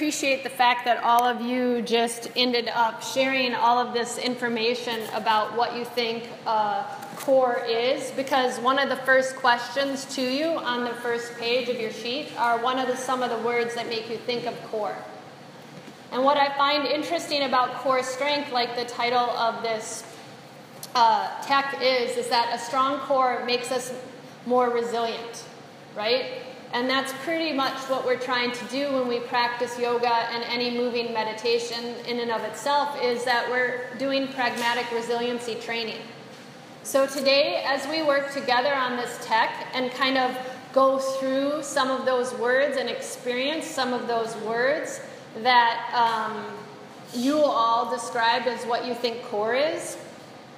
appreciate the fact that all of you just ended up sharing all of this information about what you think uh, core is, because one of the first questions to you on the first page of your sheet are one of the some of the words that make you think of core. And what I find interesting about core strength, like the title of this uh, tech is, is that a strong core makes us more resilient, right? And that's pretty much what we're trying to do when we practice yoga and any moving meditation in and of itself is that we're doing pragmatic resiliency training. So today, as we work together on this tech and kind of go through some of those words and experience some of those words that um, you all described as what you think core is,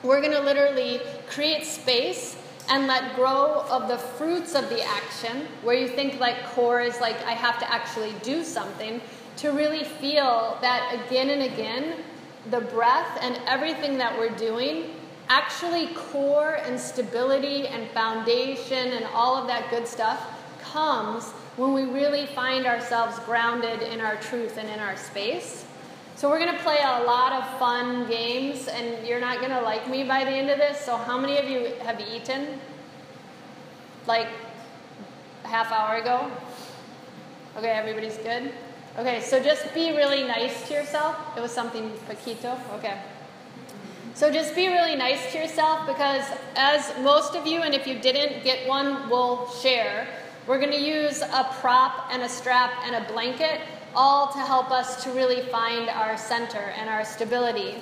we're going to literally create space and let grow of the fruits of the action, where you think like core is like I have to actually do something, to really feel that again and again, the breath and everything that we're doing, actually core and stability and foundation and all of that good stuff comes when we really find ourselves grounded in our truth and in our space. So we're going to play a lot of fun games, and you're not going to like me by the end of this. So how many of you have eaten? Like a half hour ago? Okay, everybody's good? Okay, so just be really nice to yourself. It was something paquito. Okay. So just be really nice to yourself because, as most of you, and if you didn't get one, we'll share, we're going to use a prop and a strap and a blanket all to help us to really find our center and our stability.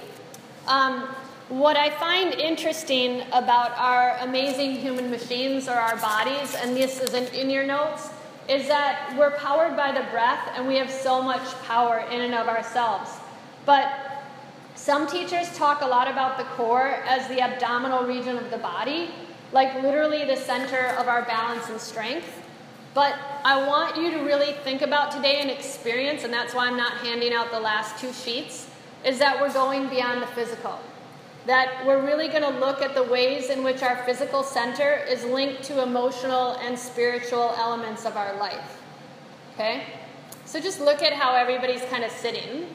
Um, what I find interesting about our amazing human machines or our bodies, and this isn't in your notes, is that we're powered by the breath and we have so much power in and of ourselves. But some teachers talk a lot about the core as the abdominal region of the body, like literally the center of our balance and strength. But I want you to really think about today and experience, and that's why I'm not handing out the last two sheets, is that we're going beyond the physical. That we're really going to look at the ways in which our physical center is linked to emotional and spiritual elements of our life. Okay? So just look at how everybody's kind of sitting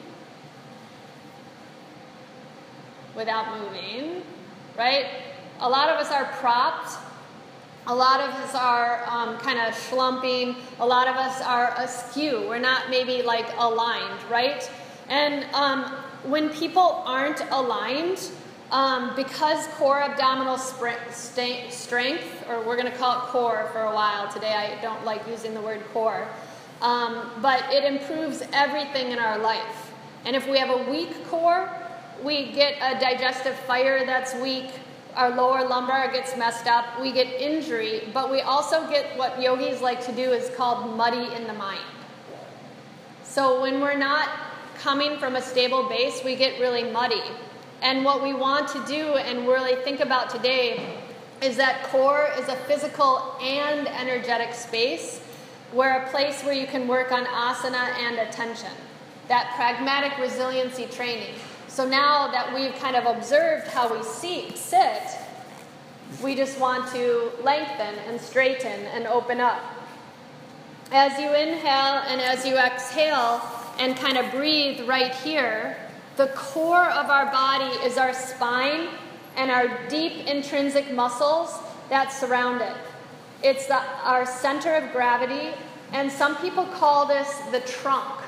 without moving, right? A lot of us are propped a lot of us are um, kind of schlumping. A lot of us are askew. We're not maybe like aligned, right? And um, when people aren't aligned, um, because core abdominal strength, or we're going to call it core for a while today, I don't like using the word core, um, but it improves everything in our life. And if we have a weak core, we get a digestive fire that's weak, our lower lumbar gets messed up, we get injury, but we also get what yogis like to do is called muddy in the mind. So when we're not coming from a stable base, we get really muddy. And what we want to do and really think about today is that core is a physical and energetic space where a place where you can work on asana and attention. That pragmatic resiliency training. So now that we've kind of observed how we sit, we just want to lengthen and straighten and open up. As you inhale and as you exhale and kind of breathe right here, the core of our body is our spine and our deep intrinsic muscles that surround it. It's the, our center of gravity, and some people call this the trunk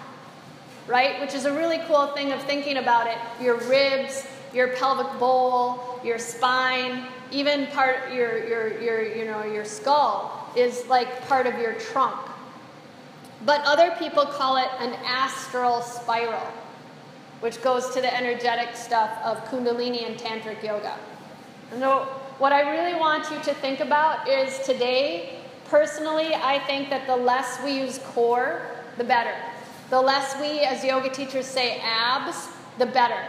right? Which is a really cool thing of thinking about it. Your ribs, your pelvic bowl, your spine, even part your your your you know your skull is like part of your trunk. But other people call it an astral spiral, which goes to the energetic stuff of Kundalini and Tantric yoga. And so what I really want you to think about is today, personally, I think that the less we use core, the better. The less we, as yoga teachers say, abs, the better.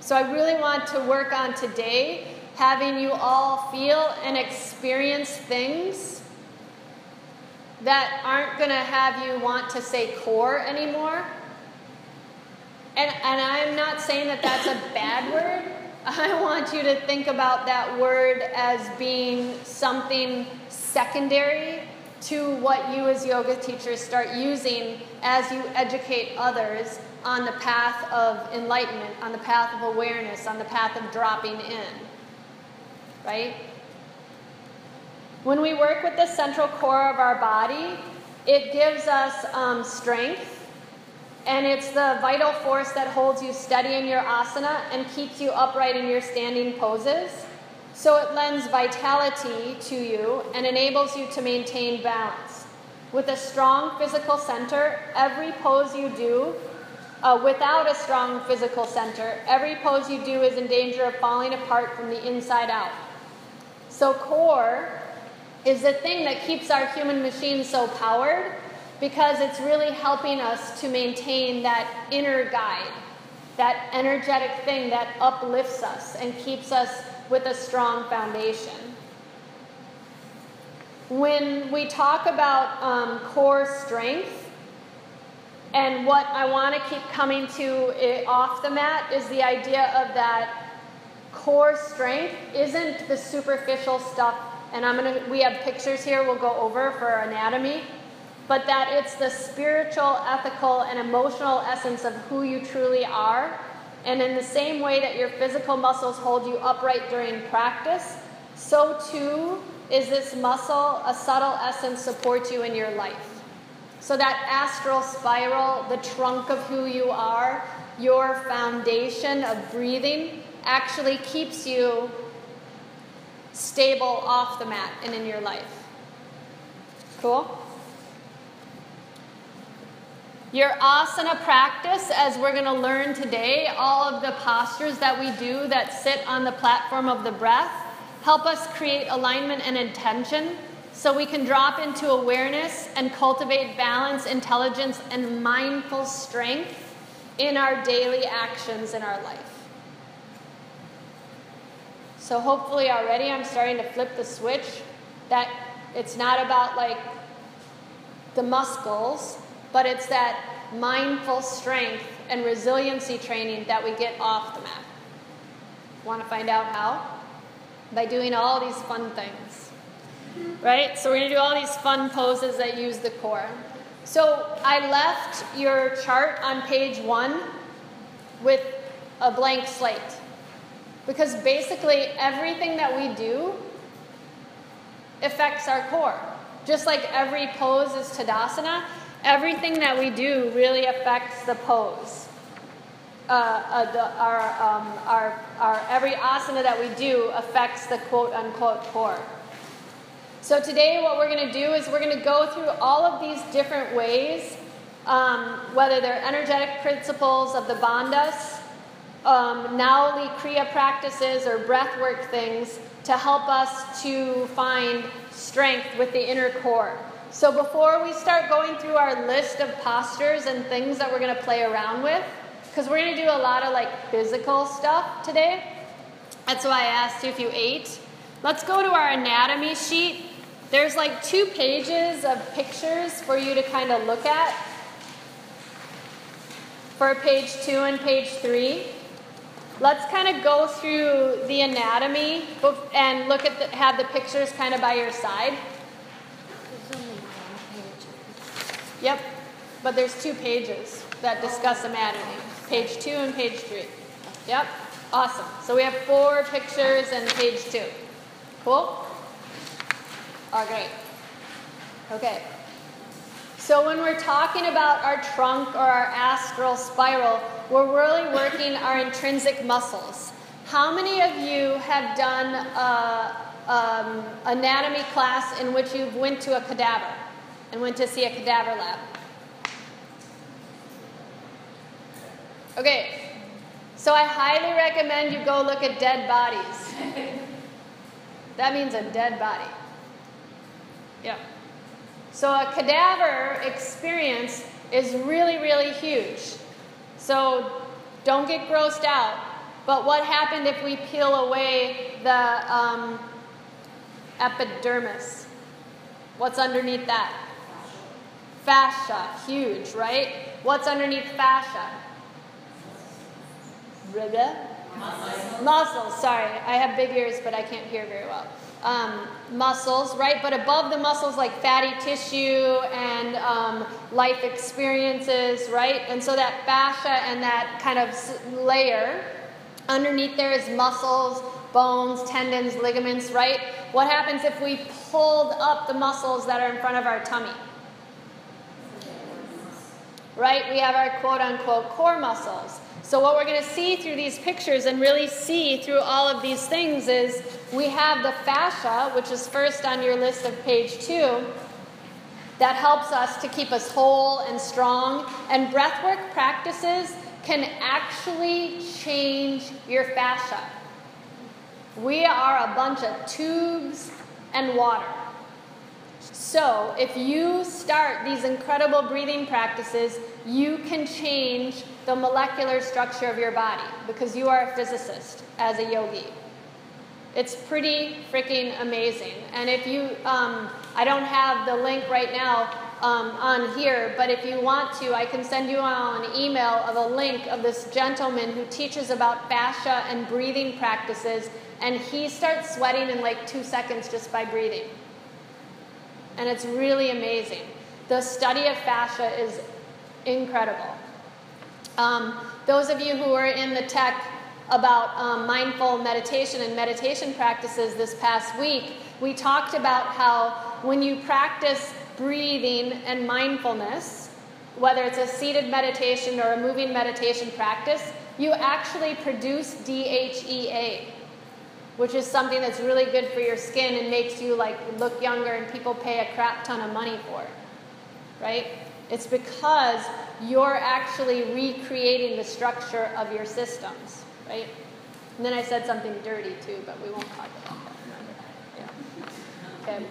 So I really want to work on today having you all feel and experience things that aren't going to have you want to say core anymore. And, and I'm not saying that that's a bad word. I want you to think about that word as being something secondary to what you as yoga teachers start using as you educate others on the path of enlightenment, on the path of awareness, on the path of dropping in. Right? When we work with the central core of our body, it gives us um, strength, and it's the vital force that holds you steady in your asana and keeps you upright in your standing poses. So it lends vitality to you and enables you to maintain balance. With a strong physical center, every pose you do, uh, without a strong physical center, every pose you do is in danger of falling apart from the inside out. So, core is the thing that keeps our human machine so powered because it's really helping us to maintain that inner guide, that energetic thing that uplifts us and keeps us with a strong foundation. When we talk about um, core strength, and what I want to keep coming to off the mat is the idea of that core strength isn't the superficial stuff. And I'm gonna we have pictures here we'll go over for anatomy, but that it's the spiritual, ethical, and emotional essence of who you truly are and in the same way that your physical muscles hold you upright during practice, so too is this muscle, a subtle essence, supports you in your life. So that astral spiral, the trunk of who you are, your foundation of breathing, actually keeps you stable off the mat and in your life. Cool? Your asana practice, as we're going to learn today, all of the postures that we do that sit on the platform of the breath help us create alignment and intention so we can drop into awareness and cultivate balance, intelligence, and mindful strength in our daily actions in our life. So, hopefully, already I'm starting to flip the switch that it's not about like the muscles but it's that mindful strength and resiliency training that we get off the mat. Want to find out how? By doing all these fun things. Right? So we're going to do all these fun poses that use the core. So I left your chart on page one with a blank slate. Because basically everything that we do affects our core. Just like every pose is Tadasana, everything that we do really affects the pose. Uh, uh, the, our, um, our, our, every asana that we do affects the quote unquote core. So today, what we're going to do is we're going to go through all of these different ways, um, whether they're energetic principles of the bandhas, um, Nauli Kriya practices, or breathwork things to help us to find strength with the inner core. So before we start going through our list of postures and things that we're going to play around with, because we're going to do a lot of like physical stuff today, that's why I asked you if you ate. Let's go to our anatomy sheet. There's like two pages of pictures for you to kind of look at for page two and page three. Let's kind of go through the anatomy and look at the, have the pictures kind of by your side. Yep, but there's two pages that discuss anatomy page two and page three. Yep, awesome. So we have four pictures and page two. Cool? All great. Okay. So when we're talking about our trunk or our astral spiral, we're really working our intrinsic muscles. How many of you have done a um, anatomy class in which you've went to a cadaver? And went to see a cadaver lab. Okay, so I highly recommend you go look at dead bodies. that means a dead body. Yeah. So a cadaver experience is really, really huge. So don't get grossed out. But what happened if we peel away the um, epidermis? What's underneath that? Fascia, huge, right? What's underneath fascia? Muscles. Muscles, sorry. I have big ears, but I can't hear very well. um, muscles, right? But above the muscles, like fatty tissue and um, life experiences, right? And so that fascia and that kind of layer underneath there is muscles, bones, tendons, ligaments, right? What happens if we pulled up the muscles that are in front of our tummy? Right? We have our quote unquote core muscles. So, what we're going to see through these pictures and really see through all of these things is we have the fascia, which is first on your list of page two, that helps us to keep us whole and strong. And breathwork practices can actually change your fascia. We are a bunch of tubes and water. So, if you start these incredible breathing practices, you can change the molecular structure of your body because you are a physicist as a yogi. It's pretty freaking amazing. And if you, um, I don't have the link right now um, on here, but if you want to, I can send you an email of a link of this gentleman who teaches about fascia and breathing practices, and he starts sweating in like two seconds just by breathing. And it's really amazing. The study of fascia is incredible. Um, those of you who are in the tech about um, mindful meditation and meditation practices this past week, we talked about how when you practice breathing and mindfulness, whether it's a seated meditation or a moving meditation practice, you actually produce DHEA, which is something that's really good for your skin and makes you like look younger and people pay a crap ton of money for it. Right? It's because you're actually recreating the structure of your systems, right? And then I said something dirty too, but we won't talk about that. Yeah. Okay.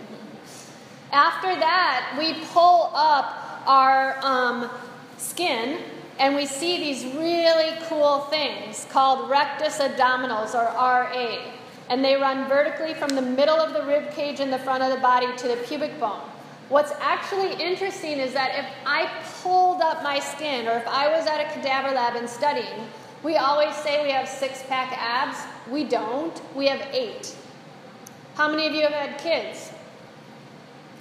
After that, we pull up our um, skin and we see these really cool things called rectus abdominals or RA. And they run vertically from the middle of the rib cage in the front of the body to the pubic bone. What's actually interesting is that if I pulled up my skin or if I was at a cadaver lab and studying, we always say we have six pack abs. We don't, we have eight. How many of you have had kids?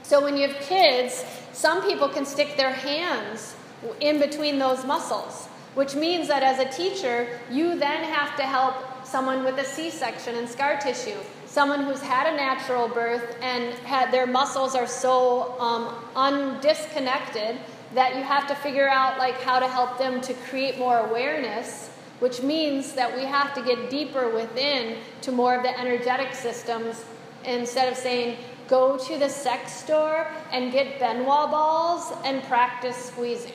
So when you have kids, some people can stick their hands in between those muscles, which means that as a teacher, you then have to help someone with a C section and scar tissue someone who's had a natural birth and had their muscles are so um, undisconnected that you have to figure out like how to help them to create more awareness which means that we have to get deeper within to more of the energetic systems instead of saying go to the sex store and get Ben Wa balls and practice squeezing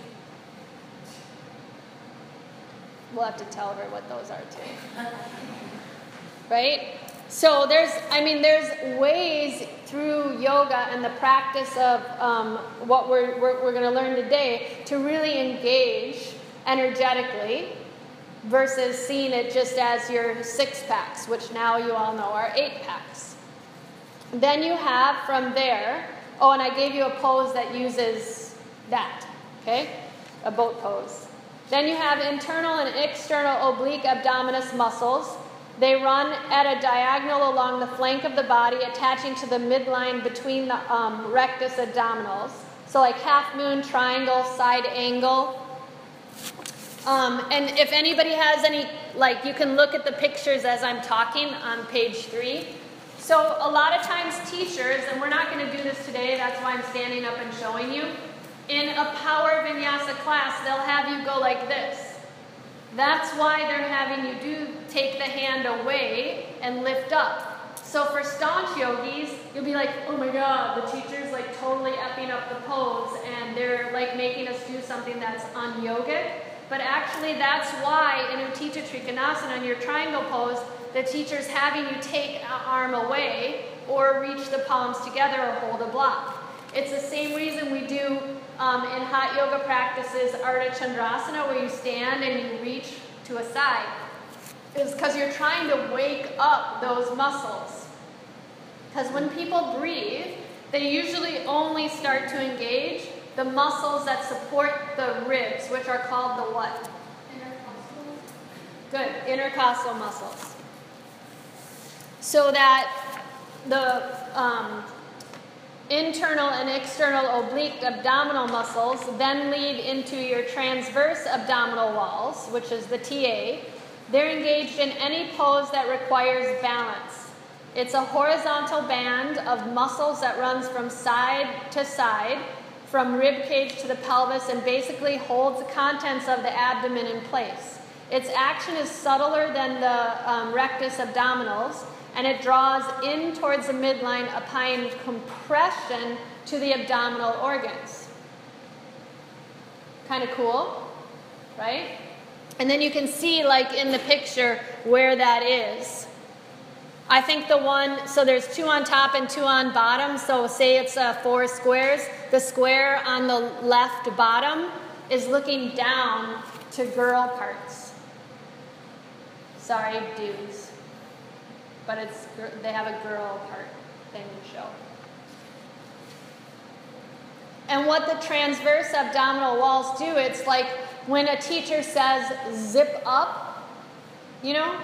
we'll have to tell her what those are too right so there's, I mean, there's ways through yoga and the practice of um, what we're, we're, we're going to learn today to really engage energetically versus seeing it just as your six packs, which now you all know are eight packs. Then you have from there, oh, and I gave you a pose that uses that, okay? A boat pose. Then you have internal and external oblique abdominis muscles they run at a diagonal along the flank of the body, attaching to the midline between the um, rectus abdominals. So, like half moon, triangle, side angle. Um, and if anybody has any, like, you can look at the pictures as I'm talking on page three. So, a lot of times, teachers, and we're not going to do this today, that's why I'm standing up and showing you. In a power vinyasa class, they'll have you go like this. That's why they're having you do take the hand away and lift up. So for staunch yogis, you'll be like, oh my god, the teacher's like totally effing up the pose and they're like making us do something that's un-yogic. But actually that's why in Utthita Trikonasana, in your triangle pose, the teacher's having you take an arm away or reach the palms together or hold a block. It's the same reason we do um, in hot yoga practices, Ardha Chandrasana, where you stand and you reach to a side, is because you're trying to wake up those muscles. Because when people breathe, they usually only start to engage the muscles that support the ribs, which are called the what? Intercostal. Good, intercostal muscles. So that the um, internal and external oblique abdominal muscles then lead into your transverse abdominal walls, which is the TA. They're engaged in any pose that requires balance. It's a horizontal band of muscles that runs from side to side, from rib cage to the pelvis, and basically holds the contents of the abdomen in place. Its action is subtler than the um, rectus abdominals, and it draws in towards the midline, applying compression to the abdominal organs. Kind of cool, right? And then you can see, like in the picture, where that is. I think the one, so there's two on top and two on bottom. So say it's uh, four squares. The square on the left bottom is looking down to girl parts. Sorry, dudes. But it's they have a girl part thing to show. And what the transverse abdominal walls do, it's like when a teacher says zip up, you know,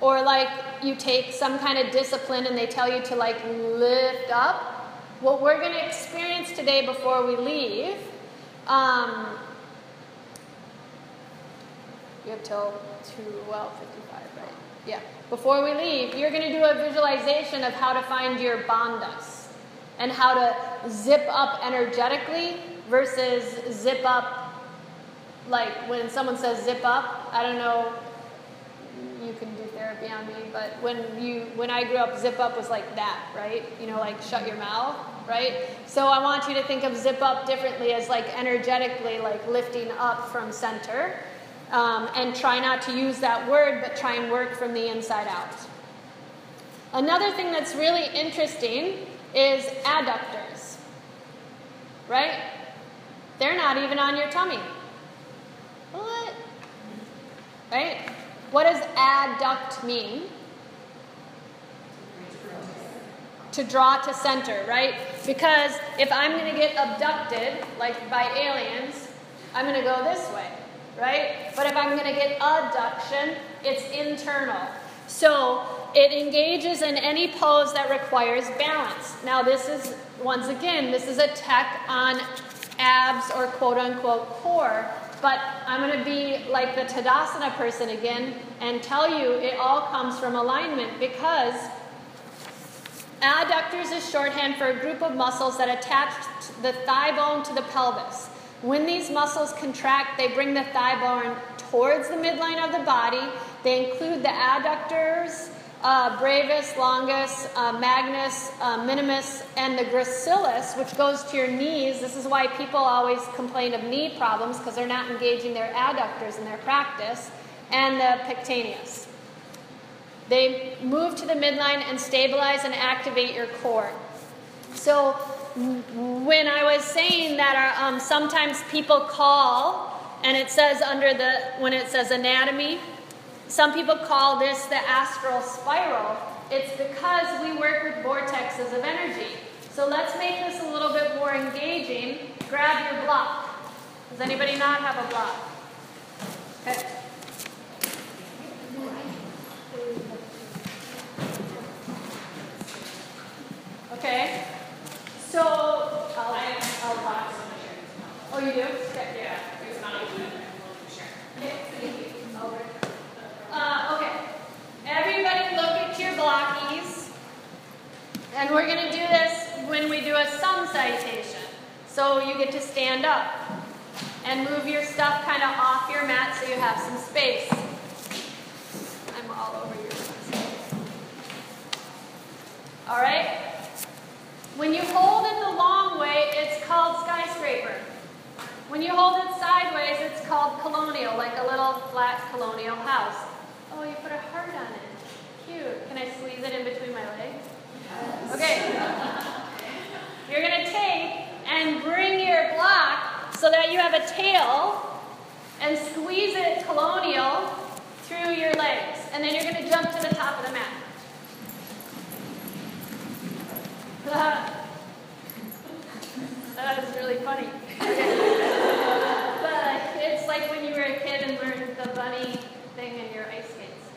or like you take some kind of discipline and they tell you to like lift up. What we're going to experience today before we leave, um, you have till 12:55, right? Yeah. Before we leave, you're going to do a visualization of how to find your bandhas and how to zip up energetically versus zip up like when someone says zip up, I don't know you can do therapy on me, but when you when I grew up, zip up was like that, right? You know, like shut your mouth, right? So I want you to think of zip up differently as like energetically, like lifting up from center, um, and try not to use that word, but try and work from the inside out. Another thing that's really interesting is adductors, right? They're not even on your tummy. What? Right? What does adduct mean? To draw to center, right? Because if I'm going to get abducted, like by aliens, I'm going to go this way, right? But if I'm going to get adduction, it's internal. So it engages in any pose that requires balance. Now, this is, once again, this is a tech on abs or quote unquote core. But I'm going to be like the Tadasana person again and tell you it all comes from alignment because adductors is shorthand for a group of muscles that attach the thigh bone to the pelvis. When these muscles contract, they bring the thigh bone towards the midline of the body. They include the adductors, uh, brevis, longus, uh, magnus, uh, minimus, and the gracilis, which goes to your knees. This is why people always complain of knee problems because they're not engaging their adductors in their practice, and the pectineus. They move to the midline and stabilize and activate your core. So, when I was saying that our, um, sometimes people call, and it says under the, when it says anatomy, some people call this the astral spiral. It's because we work with vortexes of energy. So let's make this a little bit more engaging. Grab your block. Does anybody not have a block? Okay. Okay. So, I'll, I'll box. Oh, you do? Okay. Yeah. It's not even. Okay. Thank you. Over. Uh, okay. Everybody look at your blockies. And we're going to do this when we do a sum citation. So you get to stand up and move your stuff kind of off your mat so you have some space. I'm all over your space. All right? When you hold it the long way, it's called skyscraper. When you hold it sideways, it's called colonial, like a little flat colonial house. Oh, you put a heart on it. Cute. Can I squeeze it in between my legs? Okay. You're going to take and bring your block so that you have a tail and squeeze it colonial through your legs. And then you're going to jump to the top of the mat. That was really funny. but it's like when you were a kid and learned the bunny thing in your ice skates.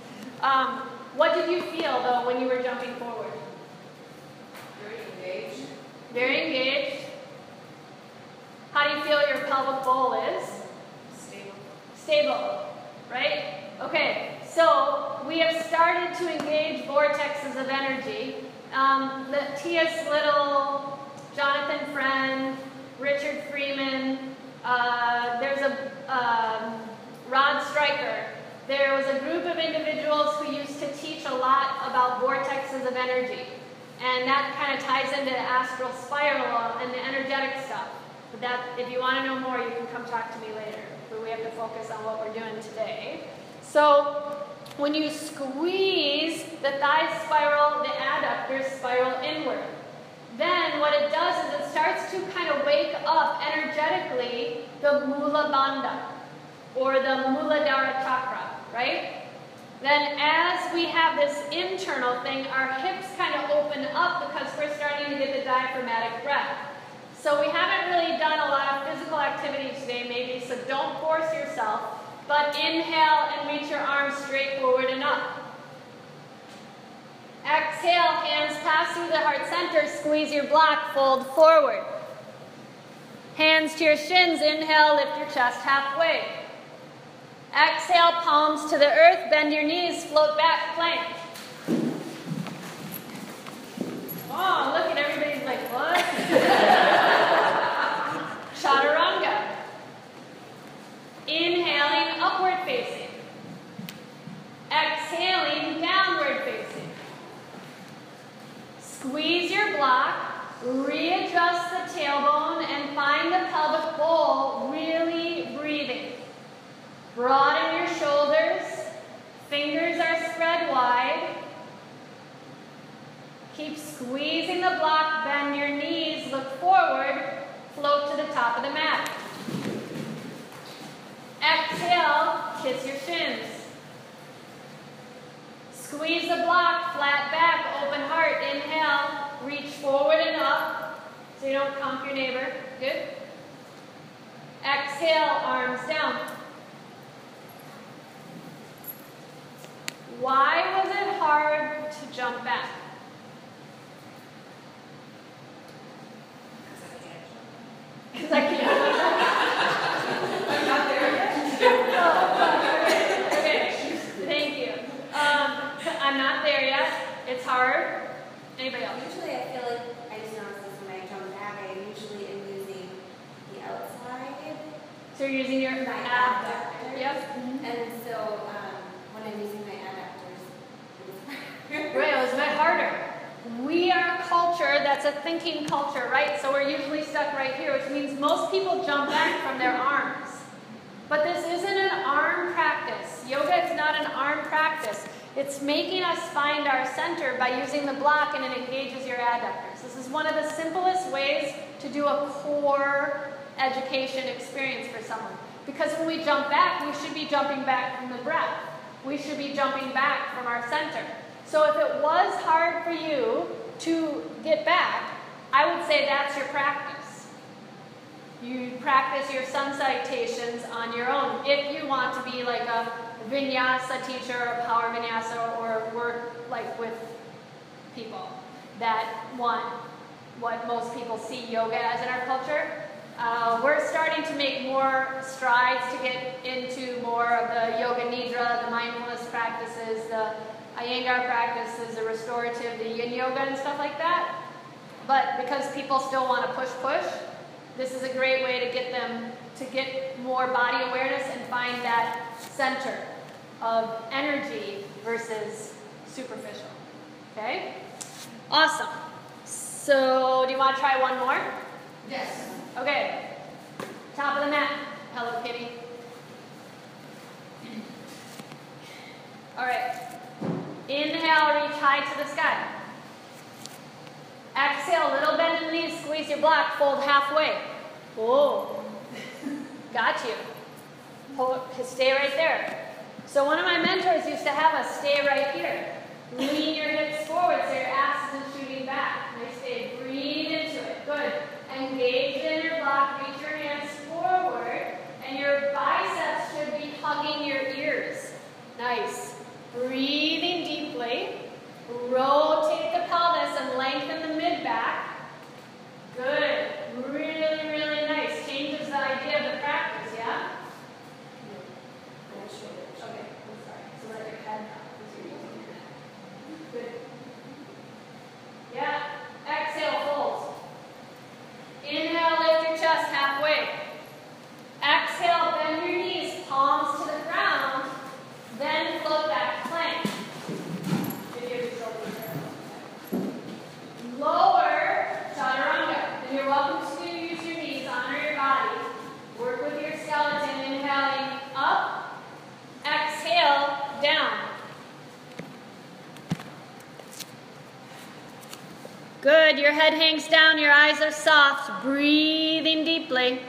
Um, what did you feel though when you were jumping forward? Very engaged. Very engaged. How do you feel your pelvic bowl is? Stable. Stable, right? Okay, so we have started to engage vortexes of energy. Um, Tias Little, Jonathan Friend, Richard Freeman, uh, there's a um, Rod Stryker. There was a group of individuals who used to teach a lot about vortexes of energy. And that kind of ties into the astral spiral and the energetic stuff. But that, if you want to know more, you can come talk to me later. But we have to focus on what we're doing today. So when you squeeze, the thighs spiral, the adductors spiral inward. Then what it does is it starts to kind of wake up energetically the Mula Bandha or the Muladhara chakra, right? Then as we have this internal thing, our hips kind of open up because we're starting to get the diaphragmatic breath. So we haven't really done a lot of physical activity today maybe, so don't force yourself, but inhale and reach your arms straight forward and up. Exhale, hands pass through the heart center, squeeze your block, fold forward. Hands to your shins, inhale, lift your chest halfway. Exhale, palms to the earth, bend your knees, float back, plank. Oh, look at everybody's like, what? Chaturanga. Inhaling, upward facing. Exhaling, downward facing. Squeeze your block, readjust the tailbone, and find the pelvic bowl, really breathing. Broaden your shoulders, fingers are spread wide. Keep squeezing the block, bend your knees, look forward, float to the top of the mat. Exhale, kiss your shins. Squeeze the block, flat back, open heart. Inhale, reach forward and up so you don't comp your neighbor. Good. Exhale, arms down. Why was it hard to jump back? Because I can't not there yet. Oh, okay, thank you. Um, I'm not there yet. It's hard. Anybody else? Usually I feel like I just notice this when I jump back, I usually am using the outside, So you're using your my abductor. Yep. And so um, when I'm using my adductors, it's Right, it was a bit harder. We are a culture that's a thinking culture, right? So we're usually stuck right here, which means most people jump back from their arms. But this isn't an arm practice. Yoga is not an arm practice. It's making us find our center by using the block and it engages your adductors. This is one of the simplest ways to do a core education experience for someone. Because when we jump back, we should be jumping back from the breath. We should be jumping back from our center. So if it was hard for you to get back, I would say that's your practice. You practice your sun citations on your own. If you want to be like a vinyasa teacher or power vinyasa or work like with people that want what most people see yoga as in our culture, uh, we're starting to make more strides to get into more of the yoga nidra, the mindfulness practices, the Iyengar practices, the restorative, the yin yoga and stuff like that. But because people still want to push push, this is a great way to get them to get more body awareness and find that center of energy versus superficial. Okay? Awesome. So, do you want to try one more? Yes. Okay. Top of the mat. Hello, Kitty. All right. Inhale, reach high to the sky. Exhale, little bend in the knees, squeeze your block, fold halfway. Whoa. Got you. Hold, stay right there. So one of my mentors used to have us stay right here. Lean your hips forward so your ass isn't shooting back. Nice stay. Breathe into it. Good. Engage inner block, reach your hands forward, and your biceps should be hugging your ears. Nice. Breathing deeply. Rotate the pelvis and lengthen the mid-back. Good. Really, really nice. Changes the idea of the practice, yeah? Head hangs down, your eyes are soft, breathing deeply.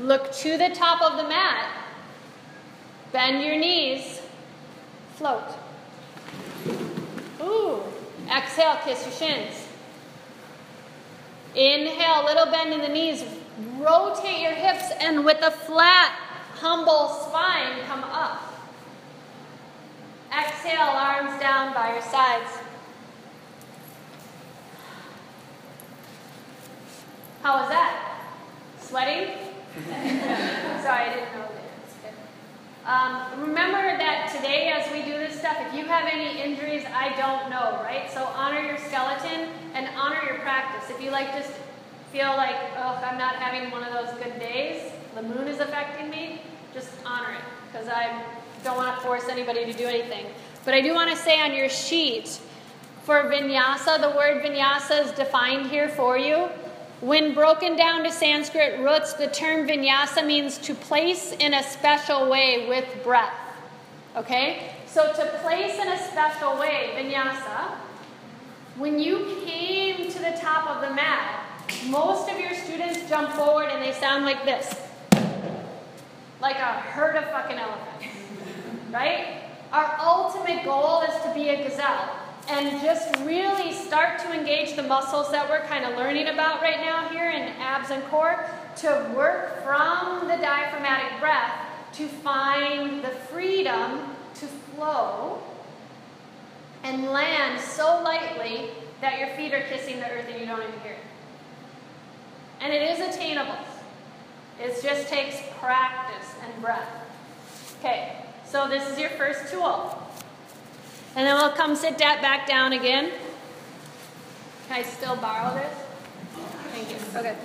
Look to the top of the mat. Bend your knees. Float. Ooh. Exhale, kiss your shins. Inhale, little bend in the knees. Rotate your hips and with a flat, humble spine, come up. Exhale, arms down by your sides. How was that? Sweating? Sorry, I didn't know that. Um, remember that today, as we do this stuff, if you have any injuries, I don't know, right? So honor your skeleton and honor your practice. If you like just feel like, oh, I'm not having one of those good days, the moon is affecting me, just honor it because I don't want to force anybody to do anything. But I do want to say on your sheet, for vinyasa, the word vinyasa is defined here for you. When broken down to Sanskrit roots, the term vinyasa means to place in a special way with breath. Okay? So to place in a special way, vinyasa, when you came to the top of the mat, most of your students jump forward and they sound like this. Like a herd of fucking elephants. Right? Our ultimate goal is to be a gazelle and just really start to engage the muscles that we're kind of learning about right now here in abs and core to work from the diaphragmatic breath to find the freedom to flow and land so lightly that your feet are kissing the earth and you don't even hear it. And it is attainable. It just takes practice and breath. Okay, so this is your first tool. And then we'll come sit that back down again. Can I still borrow this? Thank you. Okay.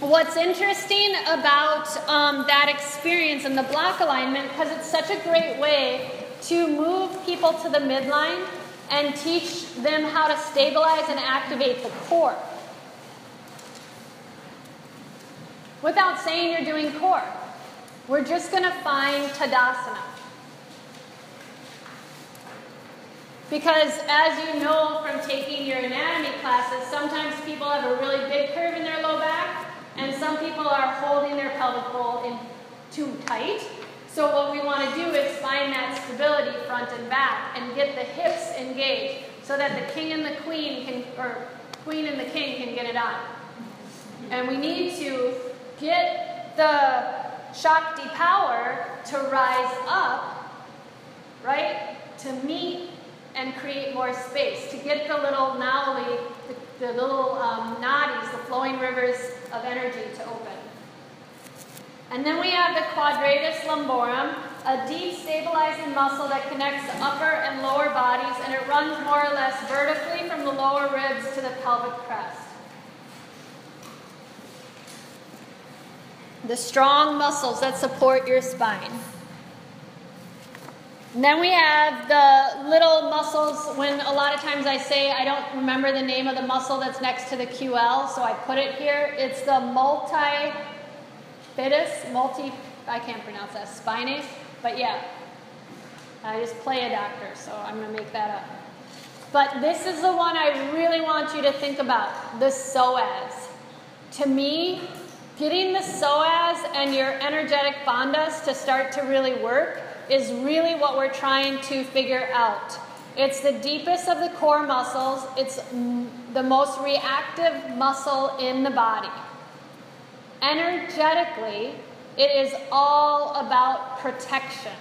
What's interesting about um, that experience and the block alignment, because it's such a great way to move people to the midline and teach them how to stabilize and activate the core. Without saying you're doing core. We're just going to find Tadasana. Because as you know from taking your anatomy classes, sometimes people have a really big curve in their low back, and some people are holding their pelvic bowl in too tight. So what we want to do is find that stability front and back and get the hips engaged so that the king and the queen can, or queen and the king can get it on. And we need to get the Shakti power to rise up, right? To meet and create more space, to get the little nauli, the, the little um, nadis, the flowing rivers of energy to open. And then we have the quadratus lumborum, a deep stabilizing muscle that connects the upper and lower bodies, and it runs more or less vertically from the lower ribs to the pelvic crest. The strong muscles that support your spine. And then we have the little muscles. When a lot of times I say I don't remember the name of the muscle that's next to the QL, so I put it here. It's the multi fitus, multi, I can't pronounce that, spinace, but yeah. I just play a doctor, so I'm going to make that up. But this is the one I really want you to think about the psoas. To me, Getting the psoas and your energetic bandhas to start to really work is really what we're trying to figure out. It's the deepest of the core muscles, it's the most reactive muscle in the body. Energetically, it is all about protection.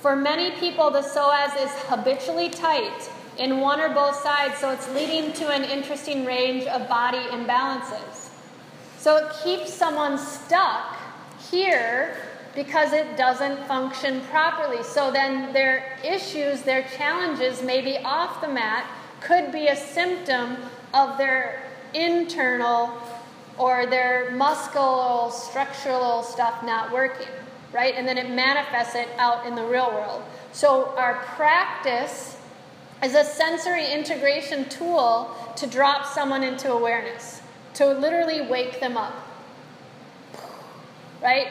For many people, the psoas is habitually tight in one or both sides, so it's leading to an interesting range of body imbalances. So it keeps someone stuck here because it doesn't function properly. So then their issues, their challenges, maybe off the mat, could be a symptom of their internal or their muscular, structural stuff not working, right? And then it manifests it out in the real world. So our practice is a sensory integration tool to drop someone into awareness to literally wake them up. Right?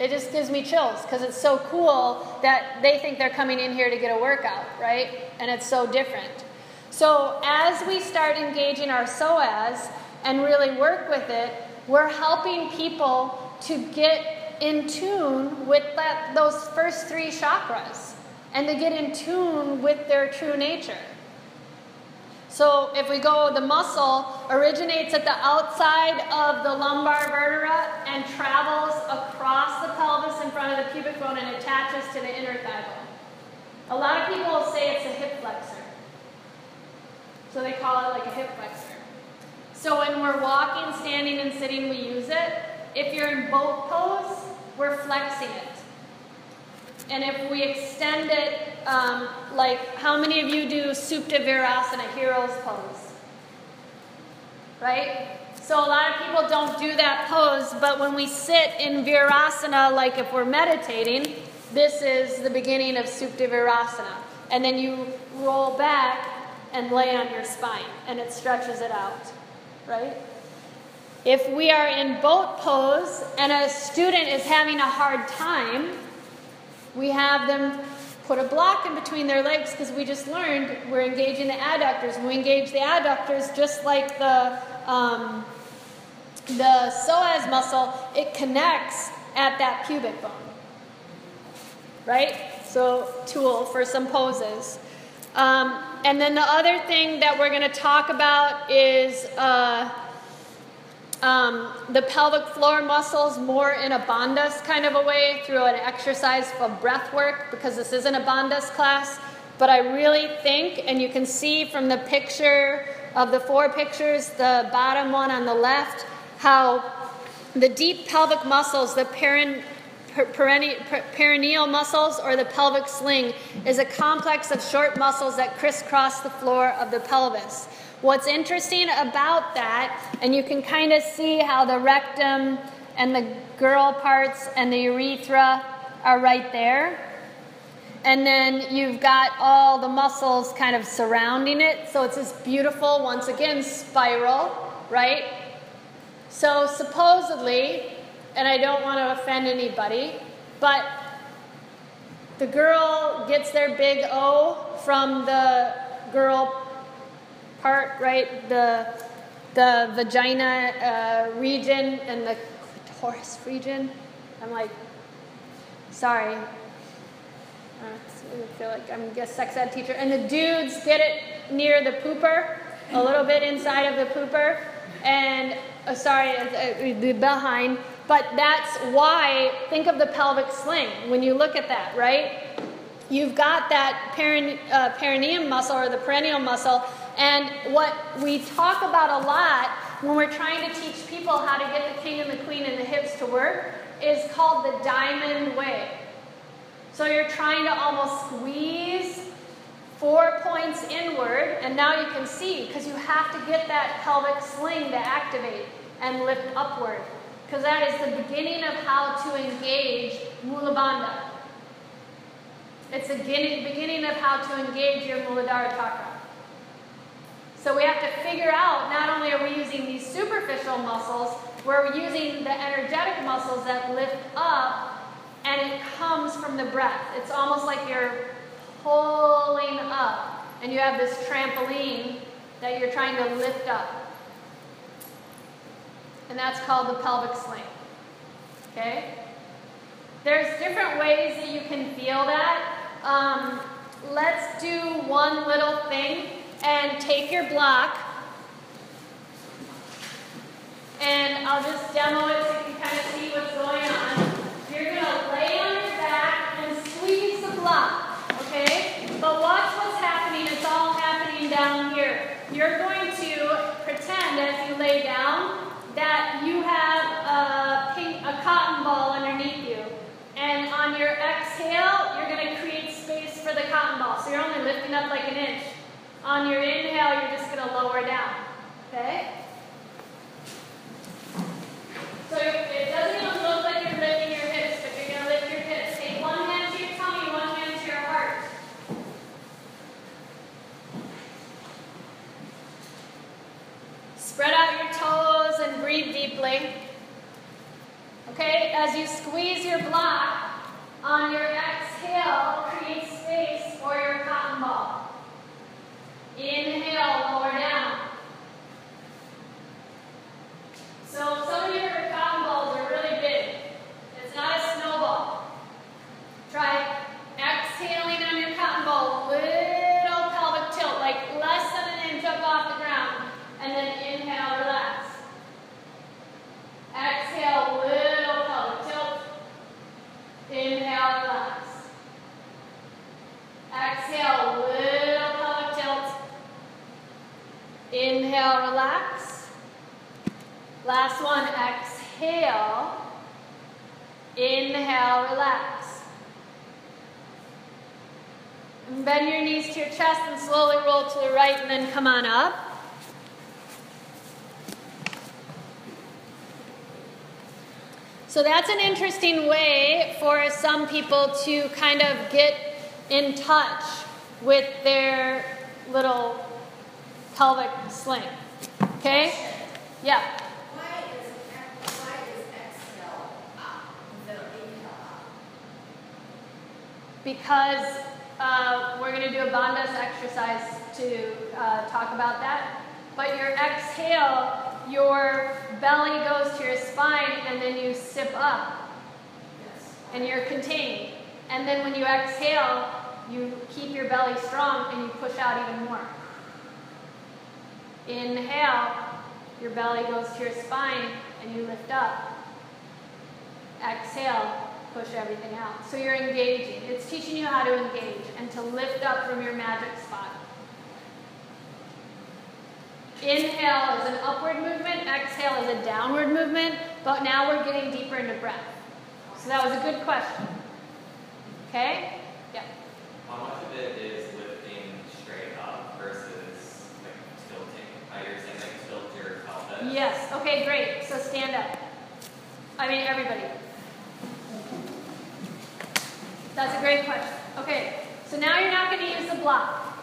It just gives me chills because it's so cool that they think they're coming in here to get a workout, right? And it's so different. So as we start engaging our psoas and really work with it, we're helping people to get in tune with that, those first three chakras and to get in tune with their true nature. So if we go, the muscle originates at the outside of the lumbar vertebra and travels across the pelvis in front of the pubic bone and attaches to the inner thigh bone. A lot of people will say it's a hip flexor. So they call it like a hip flexor. So when we're walking, standing, and sitting, we use it. If you're in boat pose, we're flexing it. And if we extend it, um, like how many of you do Supta Virasana, hero's pose? Right? So a lot of people don't do that pose, but when we sit in Virasana, like if we're meditating, this is the beginning of Supta Virasana. And then you roll back and lay on your spine, and it stretches it out, right? If we are in boat pose and a student is having a hard time, we have them put a block in between their legs because we just learned we're engaging the adductors. When we engage the adductors, just like the um, the psoas muscle, it connects at that pubic bone. Right? So, tool for some poses. Um, and then the other thing that we're going to talk about is uh, um, the pelvic floor muscles more in a bandhas kind of a way through an exercise of breath work because this isn't a bandhas class. But I really think, and you can see from the picture of the four pictures, the bottom one on the left, how the deep pelvic muscles, the perin, perineal muscles or the pelvic sling is a complex of short muscles that crisscross the floor of the pelvis. What's interesting about that, and you can kind of see how the rectum and the girl parts and the urethra are right there. And then you've got all the muscles kind of surrounding it. So it's this beautiful, once again, spiral, right? So supposedly, and I don't want to offend anybody, but the girl gets their big O from the girl part, right? The the vagina uh, region and the clitoris region. I'm like, sorry. I feel like I'm a sex ed teacher. And the dudes get it near the pooper, a little bit inside of the pooper. And, uh, sorry, uh, the behind. But that's why, think of the pelvic sling when you look at that, right? You've got that uh, perineum muscle or the perineal muscle, and what we talk about a lot when we're trying to teach people how to get the king and the queen and the hips to work is called the diamond way. So you're trying to almost squeeze four points inward, and now you can see because you have to get that pelvic sling to activate and lift upward because that is the beginning of how to engage Mula Bandha. It's the beginning of how to engage your Muladhara chakra. So we have to figure out not only are we using these superficial muscles, we're using the energetic muscles that lift up, and it comes from the breath. It's almost like you're pulling up, and you have this trampoline that you're trying to lift up and that's called the pelvic sling. Okay? There's different ways that you can feel that. Um, let's do one little thing and take your block. And I'll just demo it so you can kind of see what's going on. You're going to lay on your back and squeeze the block, okay? But watch what's happening. It's all happening down here. You're going to pretend as you lay down that you have a, pink, a cotton ball underneath you. And on your exhale, you're going to create space for the cotton ball. So you're only lifting up like an inch. On your inhale, you're just going to lower down. Okay? So it doesn't even look like you're lifting your hips, but you're going to lift your hips. Take one hand to your tummy, one hand to your heart. Spread out your toes and breathe deeply. Okay, as you squeeze your block, on your exhale, for your cotton ball. Inhale, lower down. So some of your cotton balls are really big. It's not a snowball. Try exhaling on your cotton ball, little pelvic tilt, like less than an inch up off the ground, and then inhale, relax. Exhale, little pelvic tilt. Inhale, relax. Exhale, little pelvic tilt. Inhale, relax. Last one, exhale. Inhale, relax. And bend your knees to your chest and slowly roll to the right and then come on up. So that's an interesting way for some people to kind of get in touch with their little pelvic sling. Okay? Yeah. Why is, why is exhale up instead of inhale up? Because uh, we're going to do a bandhas exercise to uh, talk about that. But your exhale, your belly goes to your spine and then you sip up Yes. and you're contained. And then when you exhale, you keep your belly strong and you push out even more. Inhale, your belly goes to your spine and you lift up. Exhale, push everything out. So you're engaging. It's teaching you how to engage and to lift up from your magic spot. Inhale is an upward movement, exhale is a downward movement, but now we're getting deeper into breath. So that was a good question. Okay? How much of it is lifting straight up versus like tilting? How you're saying like tilt your pelvis? Yes. Okay, great. So stand up. I mean, everybody. That's a great question. Okay, so now you're not going to use the block.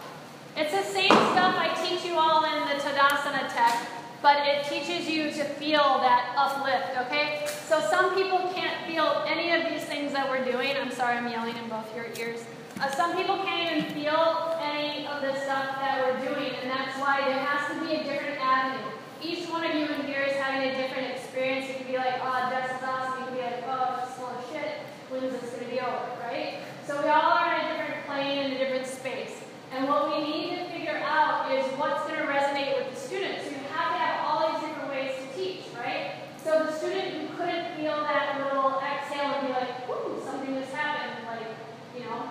It's the same stuff I teach you all in the Tadasana tech, but it teaches you to feel that uplift, okay? So some people can't feel any of these things that we're doing. I'm sorry, I'm yelling in both your ears. Uh, some people can't even feel any of the stuff that we're doing, and that's why there has to be a different avenue. Each one of you in here is having a different experience. You can be like, oh, that's awesome. You can be like, oh, it's full of shit. When's this going to be over, right? So we all are in a different plane and a different space. And what we need to figure out is what's going to resonate with the students. So you have to have all these different ways to teach, right? So the student who couldn't feel that little exhale and be like, whoo, something just happened, like, you know,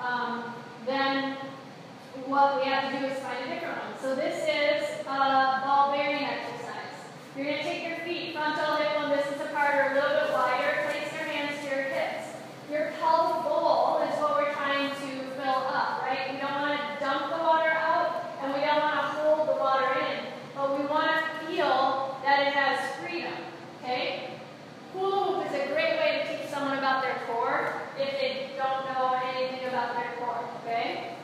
um, then what we have to do is find a different one. So this is a ball bearing exercise. You're going to take your feet frontal hip bone distance apart or a little bit wider. Place your hands to your hips. Your pelvic bowl is what we're trying to fill up, right? We don't want to dump the water out and we don't want to hold the water in, but we want to feel that it has freedom, okay? Hula hoop is a great way to teach someone about their core if they don't know anything about their core, okay?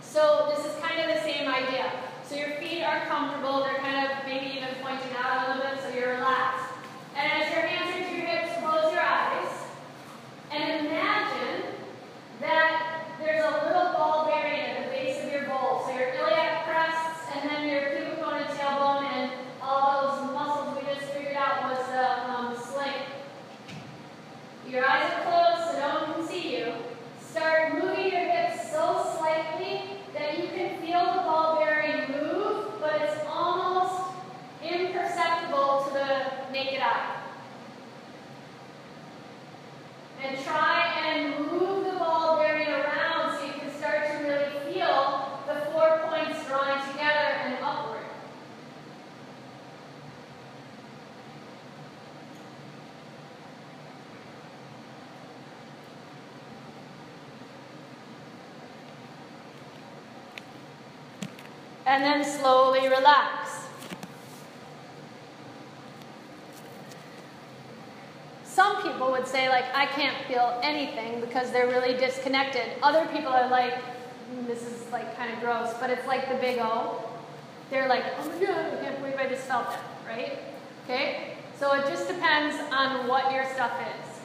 So this is kind of the same idea. So your feet are comfortable, they're kind of maybe even pointing out a little bit so you're relaxed. And as your hands are to your hips, close your eyes and imagine that there's a little ball bearing at the base of your bowl. So your iliac crests and then your pubic bone and tailbone and all those muscles we just figured out was the um, sling. Your eyes are closed so no one can see you. Start moving your hips so slightly that you can feel the ball bearing move, but it's almost imperceptible to the naked eye. And try and move the ball bearing around so you can start to really feel the four points drawing together and upward. And then slowly relax. Some people would say, like, I can't feel anything because they're really disconnected. Other people are like, "Mm, this is like kind of gross, but it's like the big O. They're like, oh my god, I can't believe I just felt that, right? Okay? So it just depends on what your stuff is.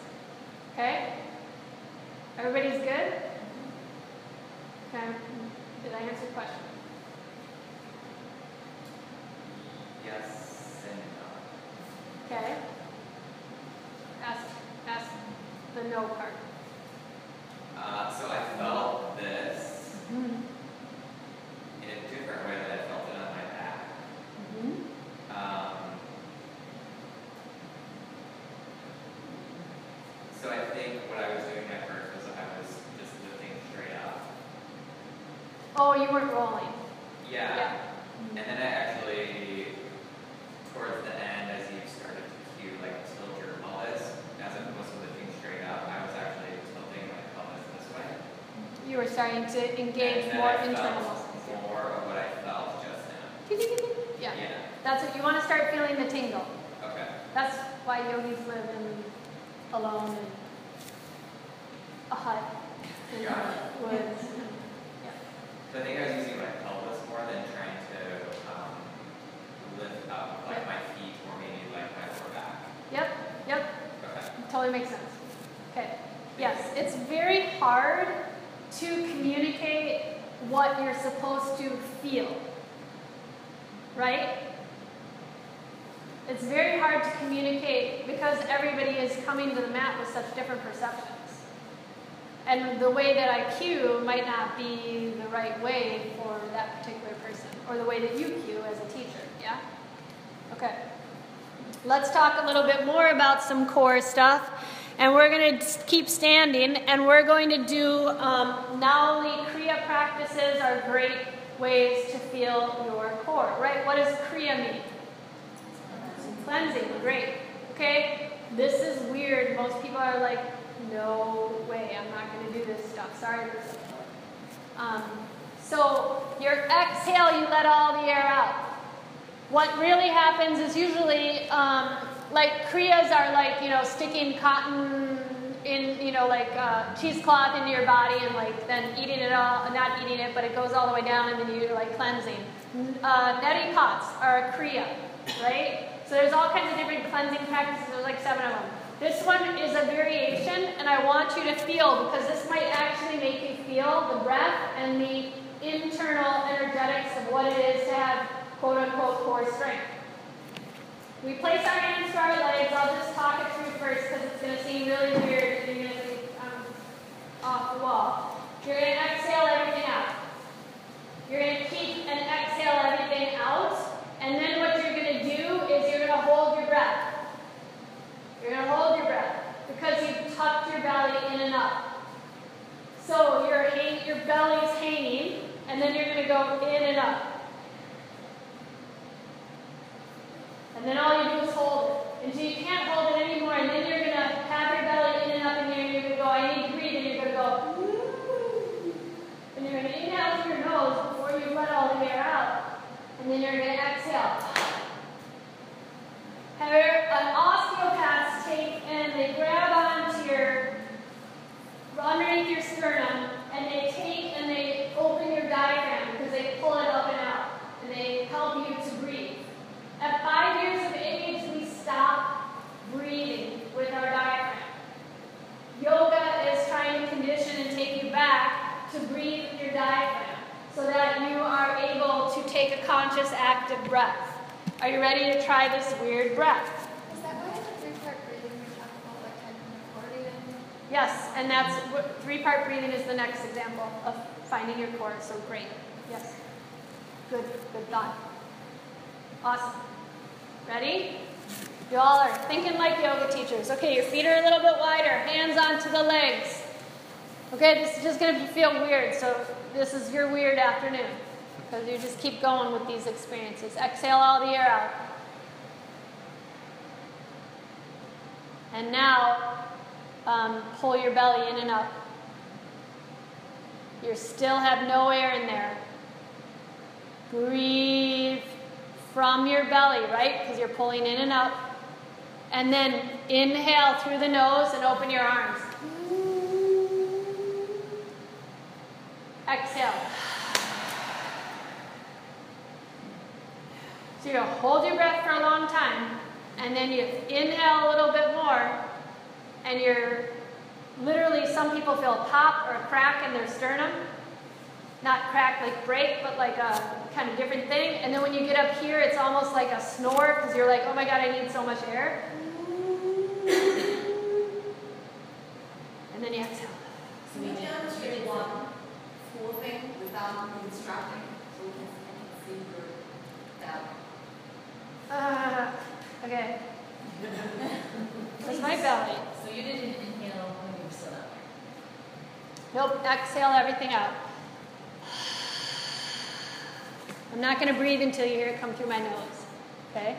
Okay? Everybody's good? Okay. Did I answer your question? Yes and no. Okay. Ask, ask the no part. Uh, so I felt this in a different way than I felt it on my back. Um, so I think what I was doing at first was I was just lifting straight up. Oh, you weren't rolling. Yeah. Yeah. And then I actually, towards the end, as you started to cue like tilt your pelvis, as opposed to lifting straight up, I was actually tilting my pelvis this way. You were starting to engage more I internal felt muscles. More of what I felt just now. Yeah. Yeah. That's what you want to start feeling the tingle. Okay. That's why yogis live in alone in a hut in Got the woods. Yeah. So I think I was using my pelvis more than trying to um, lift up like my feet or maybe like my lower back. Yep, yep, Okay. totally makes sense. Okay, yes, it's very hard to communicate what you're supposed to feel, right? It's very hard to communicate because everybody is coming to the mat with such different perceptions. And the way that I cue might not be the right way for that particular person, or the way that you cue as a teacher, yeah? Okay. Let's talk a little bit more about some core stuff. And we're going to keep standing, and we're going to do um, not only Kriya practices are great ways to feel your core, right? What does Kriya mean? Some cleansing, great. Okay? This is weird. Most people are like, no way, I'm not going to do this stuff. Sorry. Um, so, your exhale, you let all the air out. What really happens is usually, um, like kriyas are like you know sticking cotton in you know like uh, cheesecloth into your body and like then eating it all, not eating it, but it goes all the way down and then you're like cleansing. Uh, neti pots are a kriya, right? So there's all kinds of different cleansing practices. There's like seven of them. This one is a variation, and I want you to feel because this might actually make you feel the breath and the internal energetics of what it is to have quote unquote core strength. We place our hands to our legs. I'll just talk it through first because it's going to seem really weird and you're going to be um, off the wall. You're going to exhale everything out. You're going to keep and exhale everything out. And then what you're going to do is you're going to hold your breath. You're going to hold your breath because you've tucked your belly in and up. So your, your belly's hanging, and then you're going to go in and up. And then all you do is hold it until you can't hold it anymore. And then you're going to have your belly in and up and you're going to go, I need to breathe, and you're going to go, and you're going to inhale through your nose before you let all the air out. And then you're going to exhale. An osteopath's take and they grab onto your underneath your sternum and they take and they open your diaphragm because they pull it up and out and they help you to breathe. At five years of age, we stop breathing with our diaphragm. Yoga is trying to condition and take you back to breathe with your diaphragm so that you are able to take a conscious, active breath. Are you ready to try this weird breath? Is that why the three-part breathing we talk about, like kind accordion? Yes, and that's what three part breathing is the next example of finding your core. So great. Yes. Good, good thought. Awesome. Ready? You all are thinking like yoga teachers. Okay, your feet are a little bit wider, hands onto the legs. Okay, this is just going to feel weird, so this is your weird afternoon because you just keep going with these experiences. Exhale all the air out. And now, um, pull your belly in and up. You still have no air in there. Breathe from your belly, right? Because you're pulling in and up. And then inhale through the nose and open your arms. Exhale. So you're gonna hold your breath for a long time. And then you inhale a little bit more, and you're literally, some people feel a pop or a crack in their sternum. Not crack like break, but like a kind of different thing. And then when you get up here, it's almost like a snore because you're like, oh my God, I need so much air. And then you exhale. Can you demonstrate one full thing without instructing, so we can, see your belly? Uh, okay. That's my belly. So you didn't inhale when you were still up Nope, exhale everything out. I'm not going to breathe until you hear it come through my nose. Okay?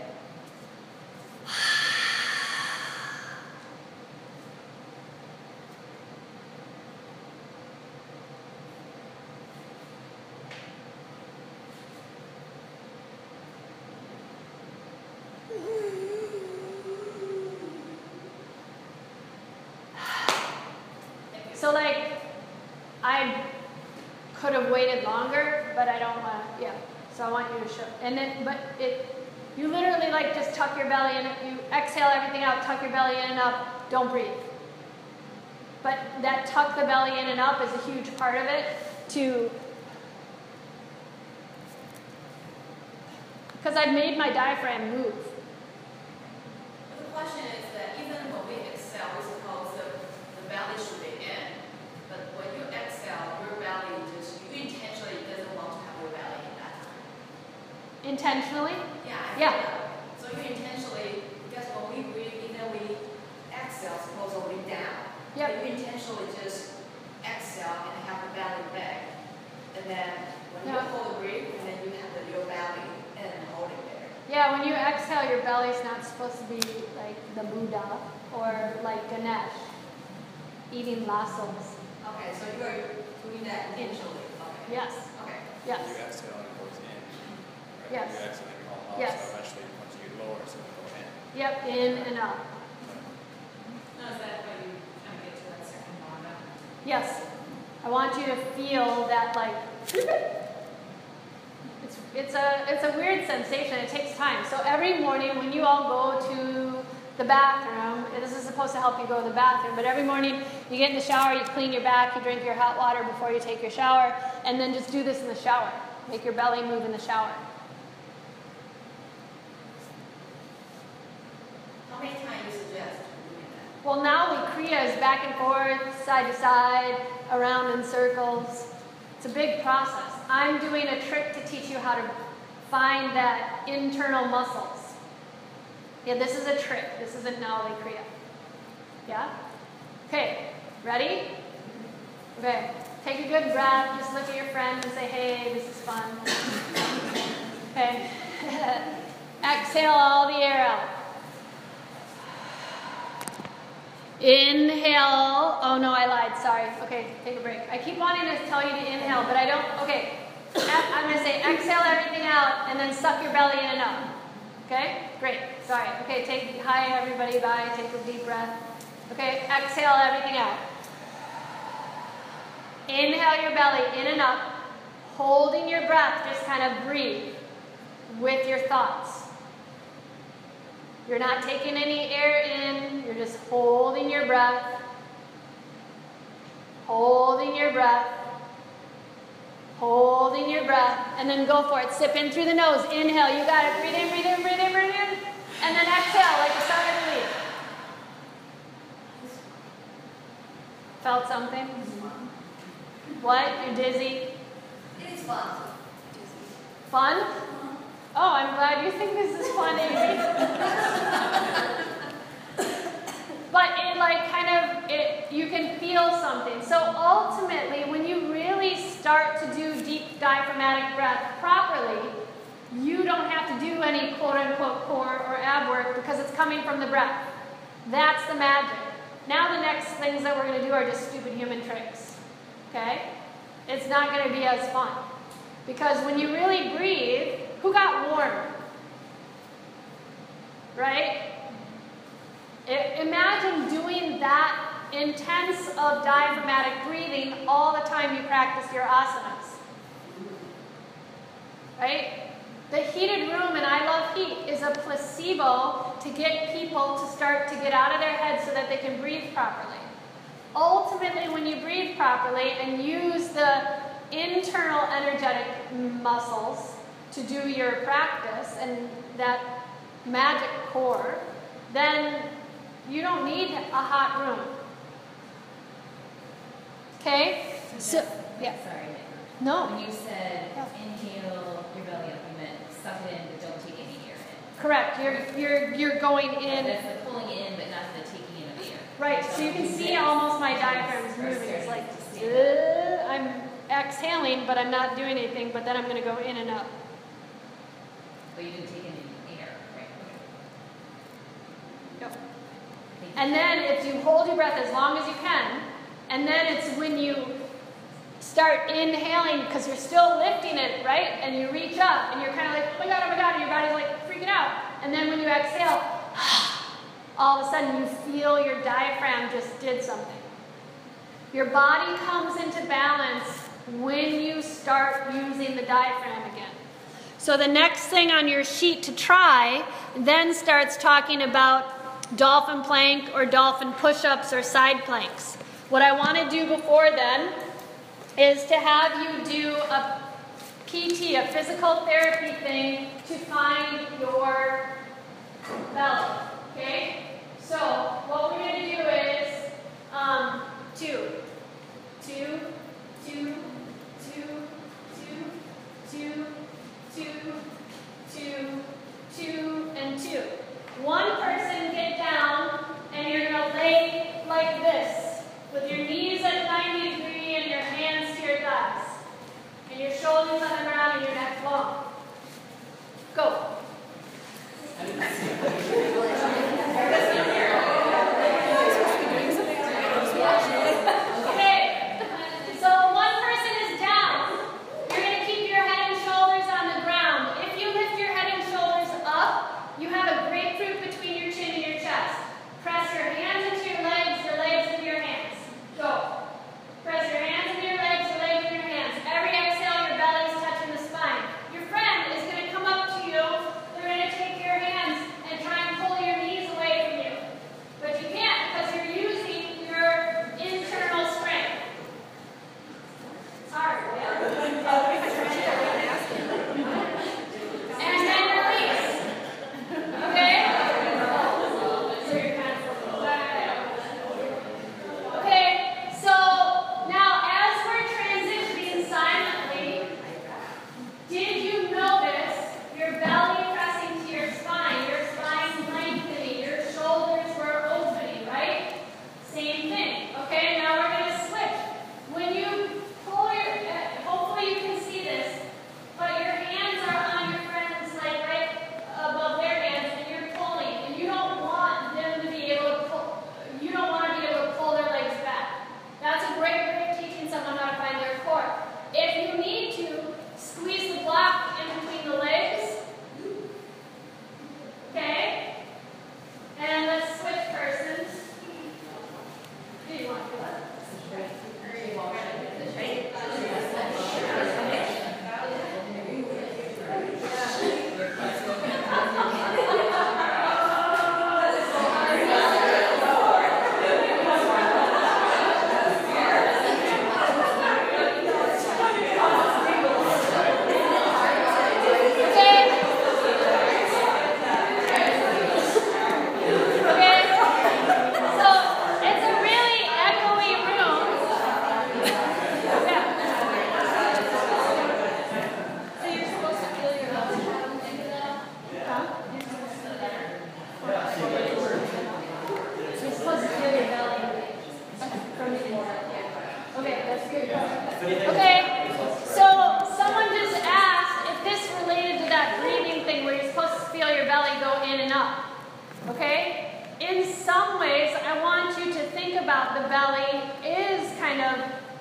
So, like, I could have waited longer, but I don't want to, yeah. I want you to show. And then, but it, you literally like just tuck your belly in, you exhale everything out, tuck your belly in and up, don't breathe. But that tuck the belly in and up is a huge part of it to, because I've made my diaphragm move. The question is that even when we exhale, we suppose that the belly should be in, but when you exhale, your belly just, you intentionally doesn't want to have your belly in that time. Intentionally? Yeah. Yeah. feel that. So you intentionally, because when we breathe, even we exhale, supposedly down. Yep. But you intentionally just exhale and have the belly back. And then when you Yeah. hold the breath, and then you have the, your belly and hold it there. Yeah, when you exhale, your belly's not supposed to be like the Buddha or like Ganesh eating lassos. Okay, so you're doing that intentionally, okay. Yes, Okay. yes. You exhale and it goes in. Right? Yes. You exhale and you come out, Yes. so eventually once you get lower, it's gonna go in. Yep, in and out. Now, is that how you kind of get to that second bond? Yes. I want you to feel that like it's it's a it's a weird sensation. It takes time. So every morning when you all go to the bathroom, and this is supposed to help you go to the bathroom, but every morning you get in the shower, you clean your back, you drink your hot water before you take your shower, and then just do this in the shower. Make your belly move in the shower. You suggest? Well, now we Kriya is back and forth, side to side, around in circles. It's a big process. I'm doing a trick to teach you how to find that internal muscles. Yeah, this is a trick. This isn't Nauli Kriya. Yeah? Okay, ready? Okay, take a good breath. Just look at your friend and say, hey, this is fun. Okay. Exhale all the air out. Inhale. Oh no, I lied. Sorry. Okay, take a break. I keep wanting to tell you to inhale, but I don't. Okay. I'm going to say exhale everything out and then suck your belly in and up. Okay? Great. Sorry. Okay, take hi everybody. Bye. Take a deep breath. Okay, exhale everything out. Inhale your belly in and up. Holding your breath, just kind of breathe with your thoughts. You're not taking any air in, you're just holding your breath. Holding your breath. Holding your breath. And then go for it. Sip in through the nose. Inhale. You got it. Breathe in, breathe in, breathe in, breathe in. And then exhale like a sigh of relief. Felt something? What? You're dizzy? It is fun. Fun? Oh, I'm glad you think this is fun, but it like kind of it you can feel something. So ultimately, when you really start to do deep diaphragmatic breath properly, you don't have to do any quote unquote core or ab work because it's coming from the breath. That's the magic. Now the next things that we're going to do are just stupid human tricks. Okay? It's not going to be as fun. Because when you really breathe, who got warm? Right? Imagine doing that intense of diaphragmatic breathing all the time you practice your asanas. Right? The heated room, and I love heat, is a placebo to get people to start to get out of their heads so that they can breathe properly. Ultimately, when you breathe properly and use the internal energetic muscles to do your practice and that magic core, then you don't need a hot room. Okay? So, yeah. Sorry, No. When you said Yeah. inhale your belly up, you meant suck it in, but don't take any air in. Correct. You're you're you're going in. That's the pulling in, but not the taking in of air. Right. So you can see almost my diaphragm is moving. It's like uh, I'm exhaling, but I'm not doing anything. But then I'm going to go in and up. But you didn't take any air, right? Yep. Okay. Thank you. And then if you hold your breath as long as you can, and then it's when you start inhaling because you're still lifting it, right? And you reach up and you're kind of like, oh my god, oh my god, and your body's like freaking out. And then when you exhale, all of a sudden you feel your diaphragm just did something. Your body comes into balance when you start using the diaphragm again. So the next thing on your sheet to try then starts talking about dolphin plank or dolphin push ups or side planks. What I want to do before then is to have you do a PT, a physical therapy thing to find your belly. Okay? So what we're going to do is um, two, two, two, two, two, two, two, two, two, and two. One person get down, and you're going to lay like this, with your knees at 90 degree and your hands to your thighs, and your shoulders on the ground and your neck long. Go.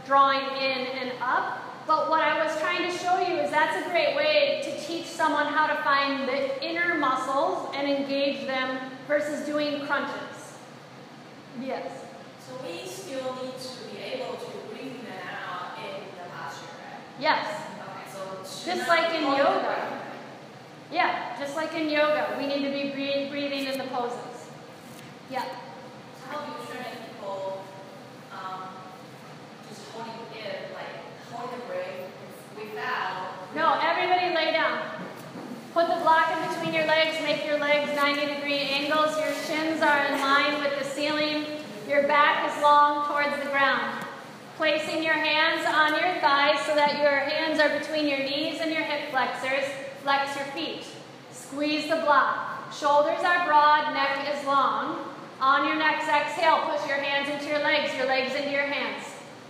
Drawing in and up. But what I was trying to show you is that's a great way to teach someone how to find the inner muscles and engage them versus doing crunches. Yes. So we still need to be able to breathe in and out in the posture, right? Yes. Okay, so Just like in yoga. Yeah, just like in yoga, we need to be breathing, breathing in the poses. Yeah. So how do you train people, um, just holding it, like, holding the breath without? No, everybody lay down. Put the block in between your legs, make your legs 90 degree angles. Your shins are in line with the ceiling. Your back is long towards the ground. Placing your hands on your thighs so that your hands are between your knees and your hip flexors. Flex your feet. Squeeze the block. Shoulders are broad, neck is long. On your next exhale, push your hands into your legs, your legs into your hands.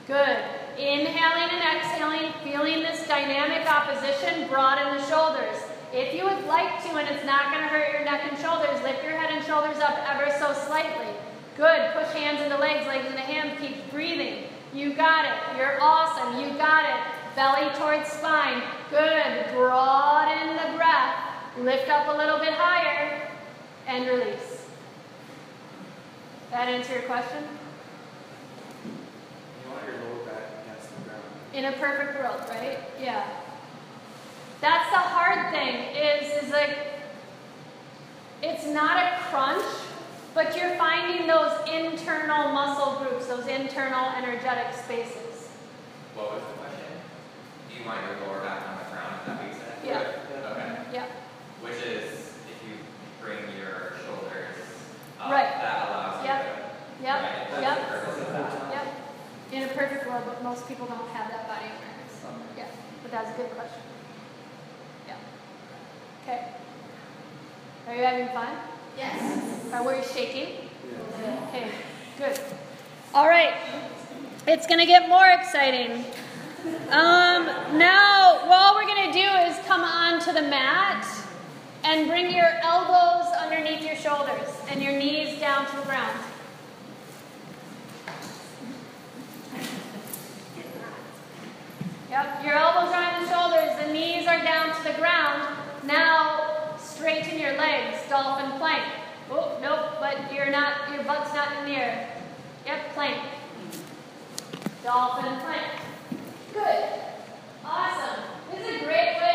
Good. Inhaling and exhaling, feeling this dynamic opposition, broaden the shoulders. If you would like to and it's not going to hurt your neck and shoulders, lift your head and shoulders up ever so slightly. Good. Push hands into legs, legs into hands. Keep breathing. You got it. You're awesome. You got it. Belly towards spine. Good. Broaden the breath. Lift up a little bit higher and release. That answer your question? You want your lower back against the ground. In a perfect world, right? Yeah. That's the hard thing is is like it's not a crunch, but you're finding those internal muscle groups, those internal energetic spaces. What was the question? Do you want your lower back on the ground, is that you said? Yeah. Okay. Yeah. Which is, if you bring your shoulders up, Right. that allows you Yep. to. Yep. Right, Yep. the purpose of that. Yep. In a perfect world, but most people don't have that body awareness. Yeah. But that's a good question. Yeah. Okay. Are you having fun? Yes. Are were you shaking? Okay, good. All right, it's gonna get more exciting. Um, now, what we're gonna do is come onto the mat and bring your elbows underneath your shoulders and your knees down to the ground. Yep, your elbows are on the shoulders, the down to the ground. Now, straighten your legs, dolphin plank. Oh, nope, but you're not, your butt's not in the air. Yep, plank. Dolphin plank. Good. Awesome. This is a great way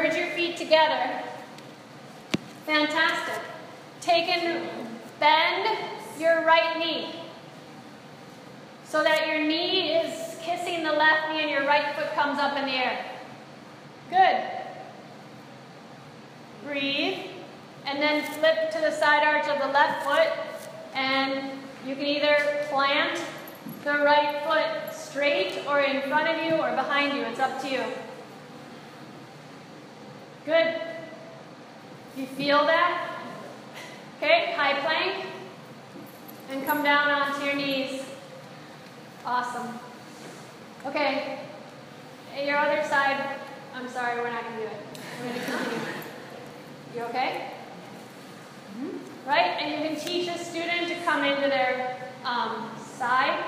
Merge your feet together. Fantastic. Take and bend your right knee so that your knee is kissing the left knee and your right foot comes up in the air. Good. Breathe and then flip to the side arch of the left foot, and you can either plant the right foot straight or in front of you or behind you. It's up to you. Good. You feel that? Okay, high plank. And come down onto your knees. Awesome. Okay, your other side. I'm sorry, we're not going to do it. We're going to continue. You okay? Mm-hmm. Right? And you can teach a student to come into their um, side.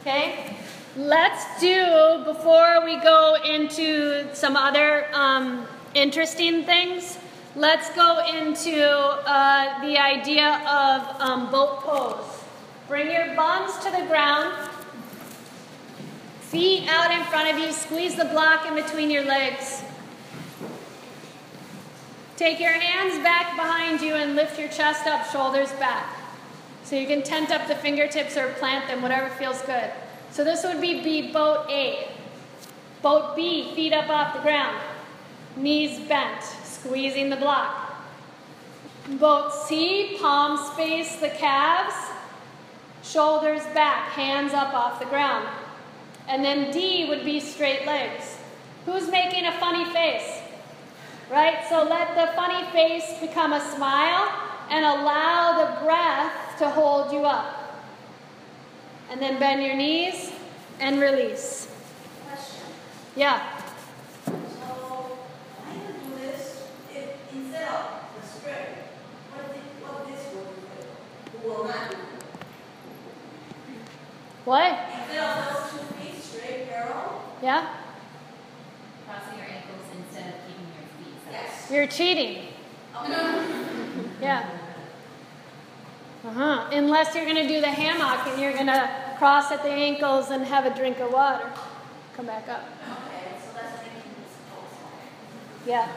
Okay? Let's do, before we go into some other um, interesting things, let's go into uh, the idea of um, boat pose. Bring your bums to the ground, feet out in front of you, squeeze the block in between your legs. Take your hands back behind you and lift your chest up, shoulders back. So you can tent up the fingertips or plant them, whatever feels good. So this would be B, boat A. Boat B, feet up off the ground, knees bent, squeezing the block. Boat C, palms face the calves, shoulders back, hands up off the ground. And then D would be straight legs. Who's making a funny face? Right? So let the funny face become a smile and allow the breath to hold you up. And then bend your knees and release. Question. Yeah. So, why you do this if instead of the straight, what this, what this will do? Will not do. What? Instead of those two feet straight parallel? Yeah? Crossing your ankles instead of keeping your feet. Yes. You're cheating. Okay. Yeah. Uh huh. Unless you're going to do the hammock and you're going to cross at the ankles and have a drink of water. Come back up. Okay, so that's making this pose. Yeah.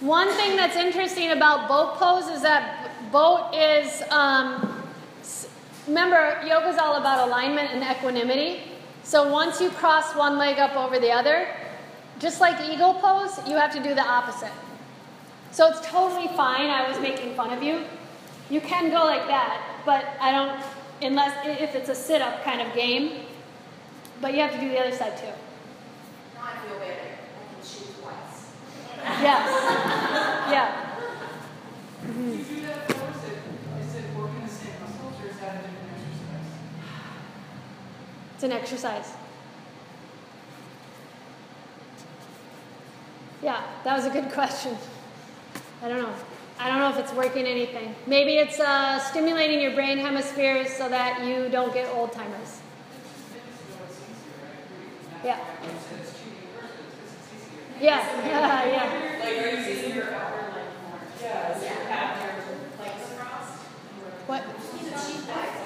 One thing that's interesting about boat pose is that boat is, um, remember, yoga's all about alignment and equanimity. So once you cross one leg up over the other, just like eagle pose, you have to do the opposite. So it's totally fine. I was making fun of you. You can go like that, but I don't, unless if it's a sit up kind of game. But you have to do the other side too. Now I feel better. I can shoot twice. Yes. Yeah. You do that for, is it, is it working the same muscles or is that a different exercise? It's an exercise. Yeah, that was a good question. I don't know. I don't know if it's working anything. Maybe it's uh, stimulating your brain hemispheres so that you don't get old timers. Yeah. Yeah, yeah, yeah. Like, are using your upper leg more? Yeah, is your have your legs crossed? What?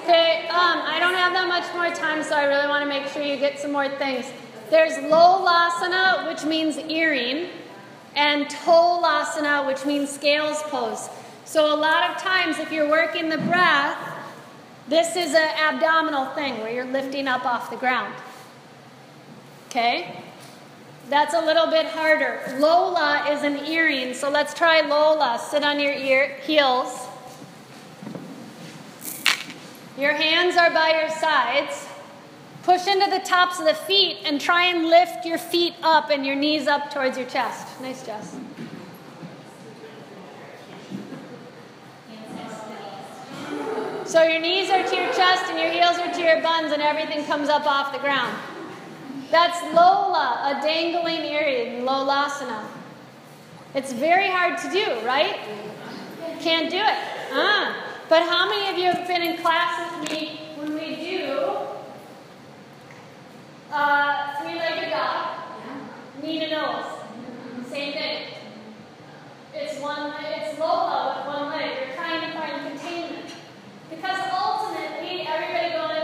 Okay, um, I don't have that much more time, so I really want to make sure you get some more things. There's Lolasana, which means earring, and Tolasana, which means scales pose. So a lot of times, if you're working the breath, this is an abdominal thing where you're lifting up off the ground. Okay? That's a little bit harder. Lola is an earring, so let's try Lola. Sit on your ear, heels. Your hands are by your sides. Push into the tops of the feet and try and lift your feet up and your knees up towards your chest. Nice, Jess. So your knees are to your chest and your heels are to your buns and everything comes up off the ground. That's Lola, a dangling earring, Lolasana. It's very hard to do, right? Can't do it. Ah. But how many of you have been in class with me when we do uh, three-legged dog, knee to nose? Same thing. It's one. It's Lola with one leg. You're trying to find containment because ultimately everybody going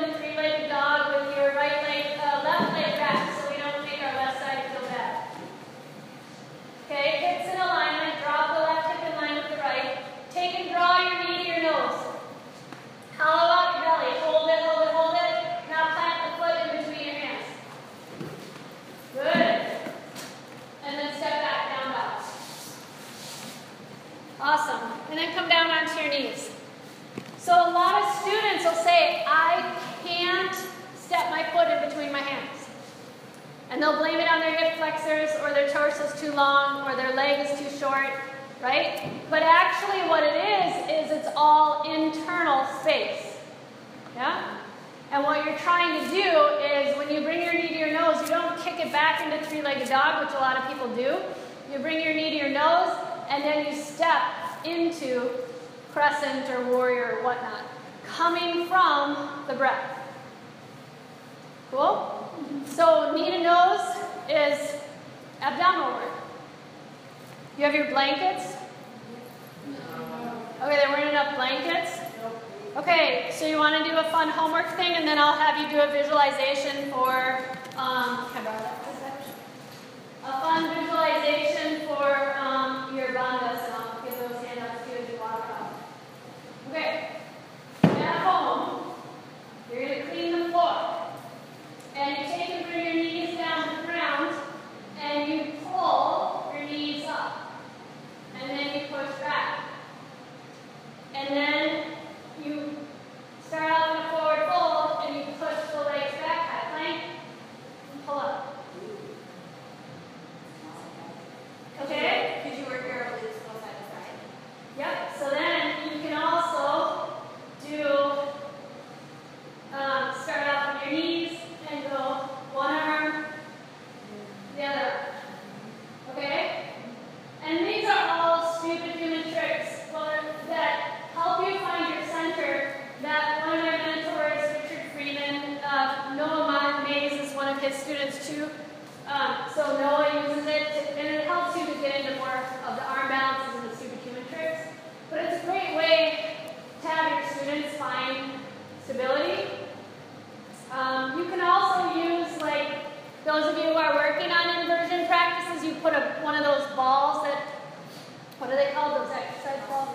those of you who are working on inversion practices, you put a, one of those balls that, what are they called, those exercise balls?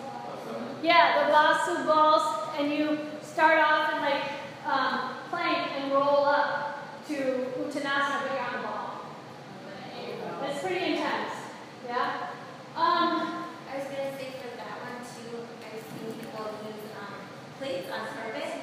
Yeah, the lasso balls, and you start off in like um, plank and roll up to uttanasana, but you're on the ball. That's pretty intense. Yeah? Um, I was going to say for that one too, I've seen people use um, plates on purpose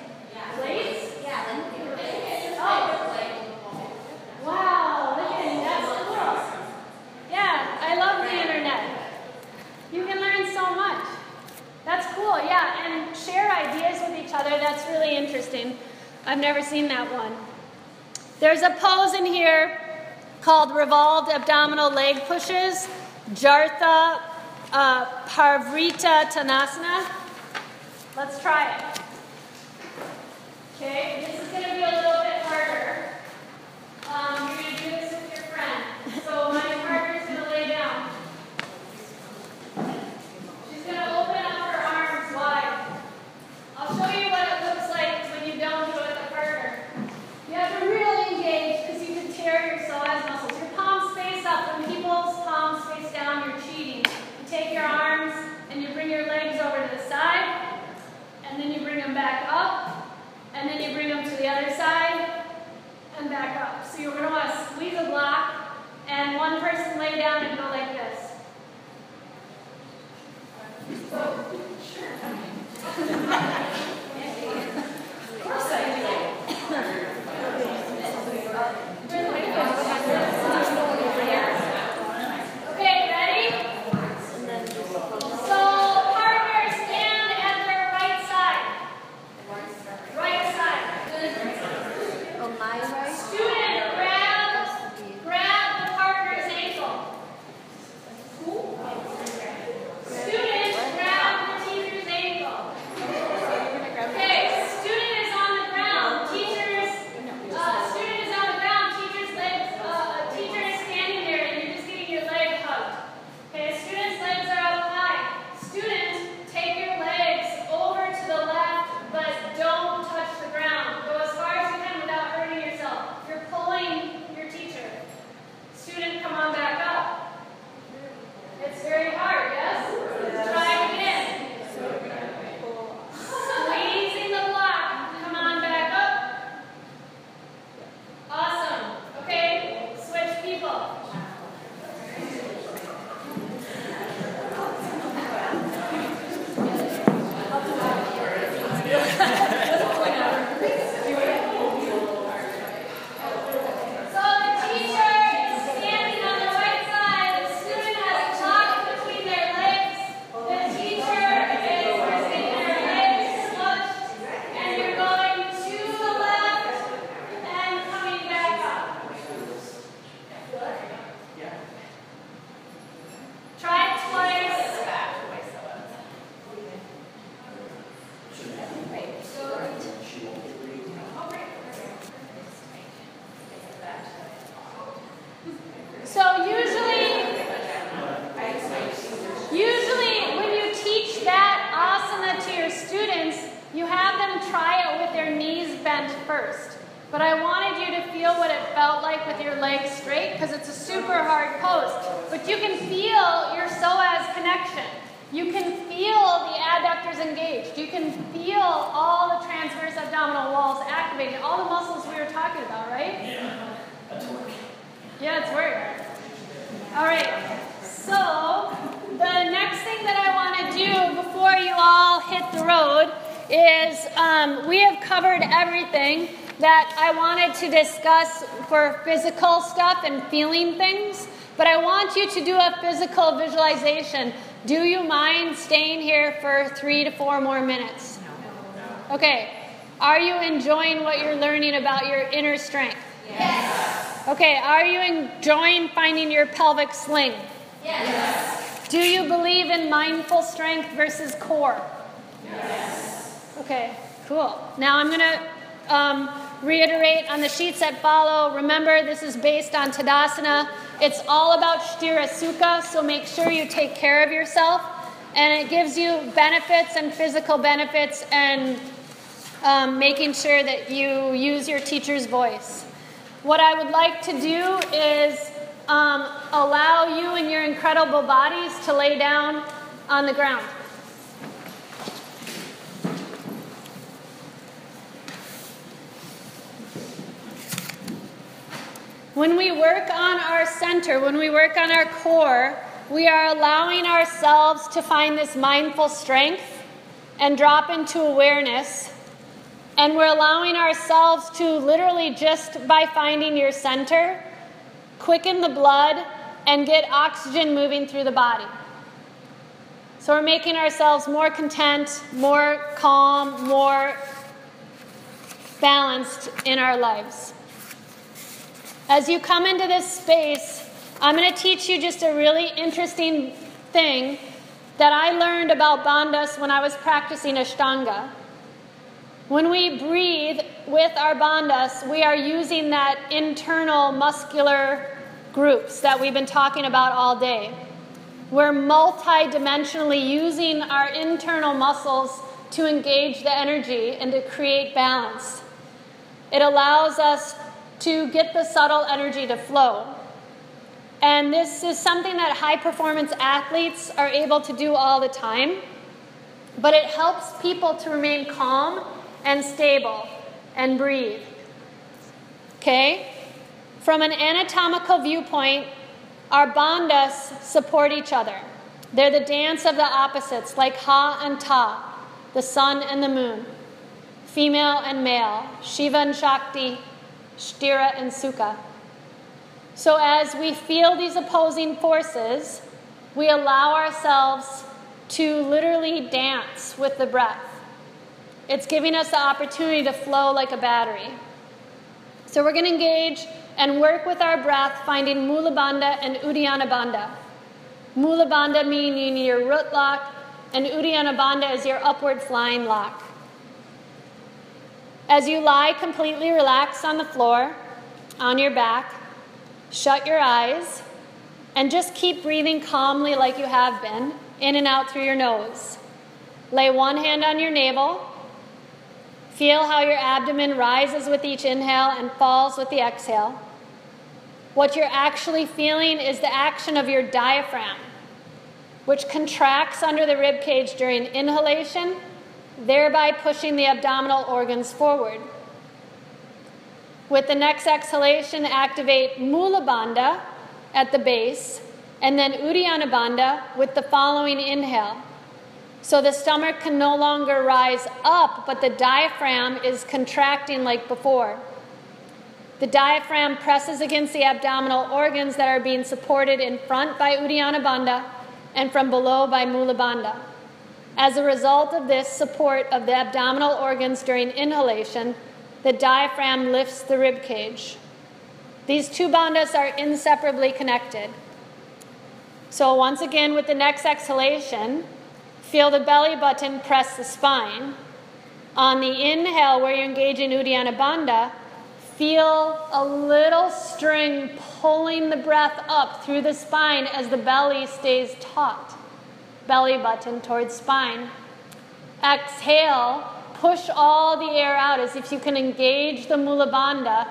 ideas with each other. That's really interesting. I've never seen that one. There's a pose in here called revolved abdominal leg pushes, Jathara uh, Parivartanasana. Let's try it. Okay, this is going to be a little bit harder. Um, other side, and back up. So you're going to want to squeeze a block, and one person lay down and go like this. Sure. Do you mind staying here for three to four more minutes? Okay. Are you enjoying what you're learning about your inner strength? Yes. Okay. Are you enjoying finding your pelvic sling? Yes. Do you believe in mindful strength versus core? Yes. Okay, cool. Now I'm going to um, reiterate on the sheets that follow. Remember, this is based on Tadasana. It's all about Sthira Sukha, so make sure you take care of yourself. And it gives you benefits and physical benefits and um, making sure that you use your teacher's voice. What I would like to do is um, allow you and your incredible bodies to lay down on the ground. When we work on our center, when we work on our core, we are allowing ourselves to find this mindful strength and drop into awareness. And we're allowing ourselves to literally just by finding your center, quicken the blood and get oxygen moving through the body. So we're making ourselves more content, more calm, more balanced in our lives. As you come into this space, I'm going to teach you just a really interesting thing that I learned about bandhas when I was practicing Ashtanga. When we breathe with our bandhas, we are using that internal muscular groups that we've been talking about all day. We're multidimensionally using our internal muscles to engage the energy and to create balance. It allows us to get the subtle energy to flow. And this is something that high performance athletes are able to do all the time, but it helps people to remain calm and stable and breathe. Okay? From an anatomical viewpoint, our bandhas support each other. They're the dance of the opposites, like Ha and Ta, the sun and the moon, female and male, Shiva and Shakti, Sthira and Sukha. So, as we feel these opposing forces, we allow ourselves to literally dance with the breath. It's giving us the opportunity to flow like a battery. So, we're going to engage and work with our breath, finding Mula Bandha and Uddiyana Bandha. Mula Bandha meaning your root lock, and Uddiyana Bandha is your upward flying lock. As you lie completely relaxed on the floor, on your back, shut your eyes, and just keep breathing calmly like you have been, in and out through your nose. Lay one hand on your navel. Feel how your abdomen rises with each inhale and falls with the exhale. What you're actually feeling is the action of your diaphragm, which contracts under the rib cage during inhalation thereby pushing the abdominal organs forward. With the next exhalation, activate Mula Bandha at the base, and then Uddiyana Bandha with the following inhale. So the stomach can no longer rise up, but the diaphragm is contracting like before. The diaphragm presses against the abdominal organs that are being supported in front by Uddiyana Bandha and from below by Mula Bandha. As a result of this support of the abdominal organs during inhalation, the diaphragm lifts the rib cage. These two bandhas are inseparably connected. So, once again, with the next exhalation, feel the belly button press the spine. On the inhale, where you engage in Uddiyana Bandha, feel a little string pulling the breath up through the spine as the belly stays taut belly button towards spine. Exhale, push all the air out as if you can engage the Mula Bandha,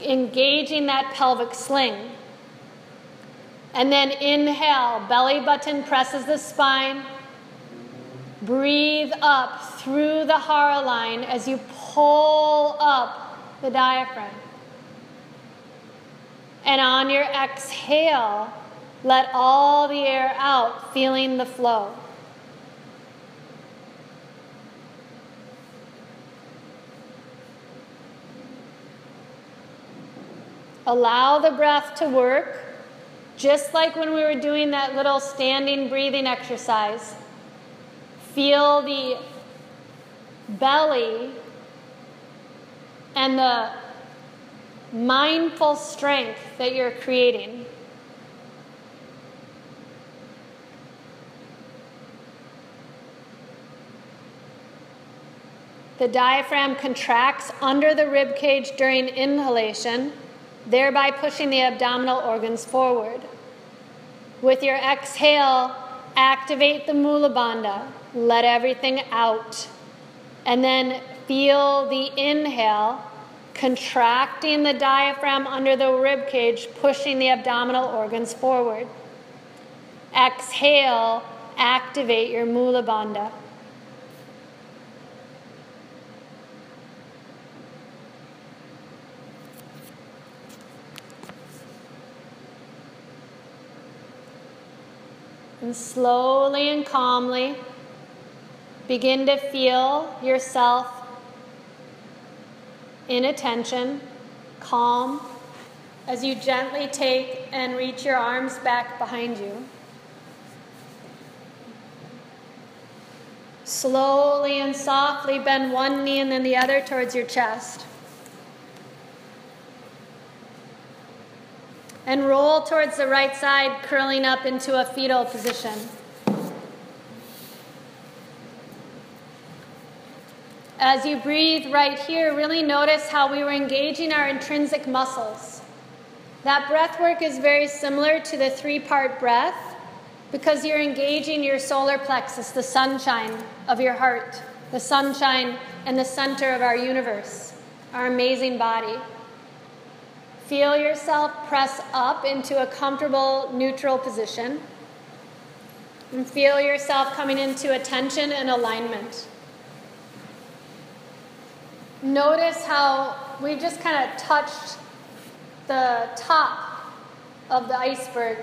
engaging that pelvic sling. And then inhale, belly button presses the spine. Breathe up through the hara line as you pull up the diaphragm. And on your exhale, let all the air out, feeling the flow. Allow the breath to work, just like when we were doing that little standing breathing exercise. Feel the belly and the mindful strength that you're creating. The diaphragm contracts under the rib cage during inhalation, thereby pushing the abdominal organs forward. With your exhale, activate the Mula Bandha. Let everything out. And then feel the inhale, contracting the diaphragm under the rib cage, pushing the abdominal organs forward. Exhale, activate your Mula Bandha. And slowly and calmly begin to feel yourself in attention, calm, as you gently take and reach your arms back behind you. Slowly and softly bend one knee and then the other towards your chest. And roll towards the right side, curling up into a fetal position. As you breathe right here, really notice how we were engaging our intrinsic muscles. That breath work is very similar to the three part breath because you're engaging your solar plexus, the sunshine of your heart, the sunshine and the center of our universe, our amazing body. Feel yourself press up into a comfortable neutral position. And feel yourself coming into attention and alignment. Notice how we just kind of touched the top of the iceberg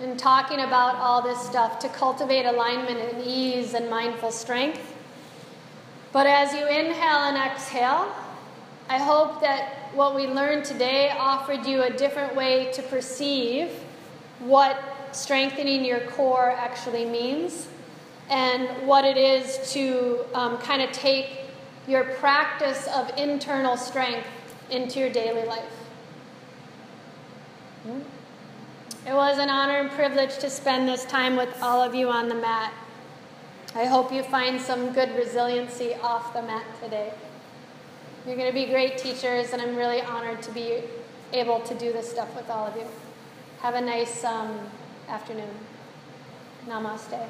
in talking about all this stuff to cultivate alignment and ease and mindful strength. But as you inhale and exhale, I hope that what we learned today offered you a different way to perceive what strengthening your core actually means and what it is to um, kind of take your practice of internal strength into your daily life. It was an honor and privilege to spend this time with all of you on the mat. I hope you find some good resiliency off the mat today. You're going to be great teachers, and I'm really honored to be able to do this stuff with all of you. Have a nice um, afternoon. Namaste.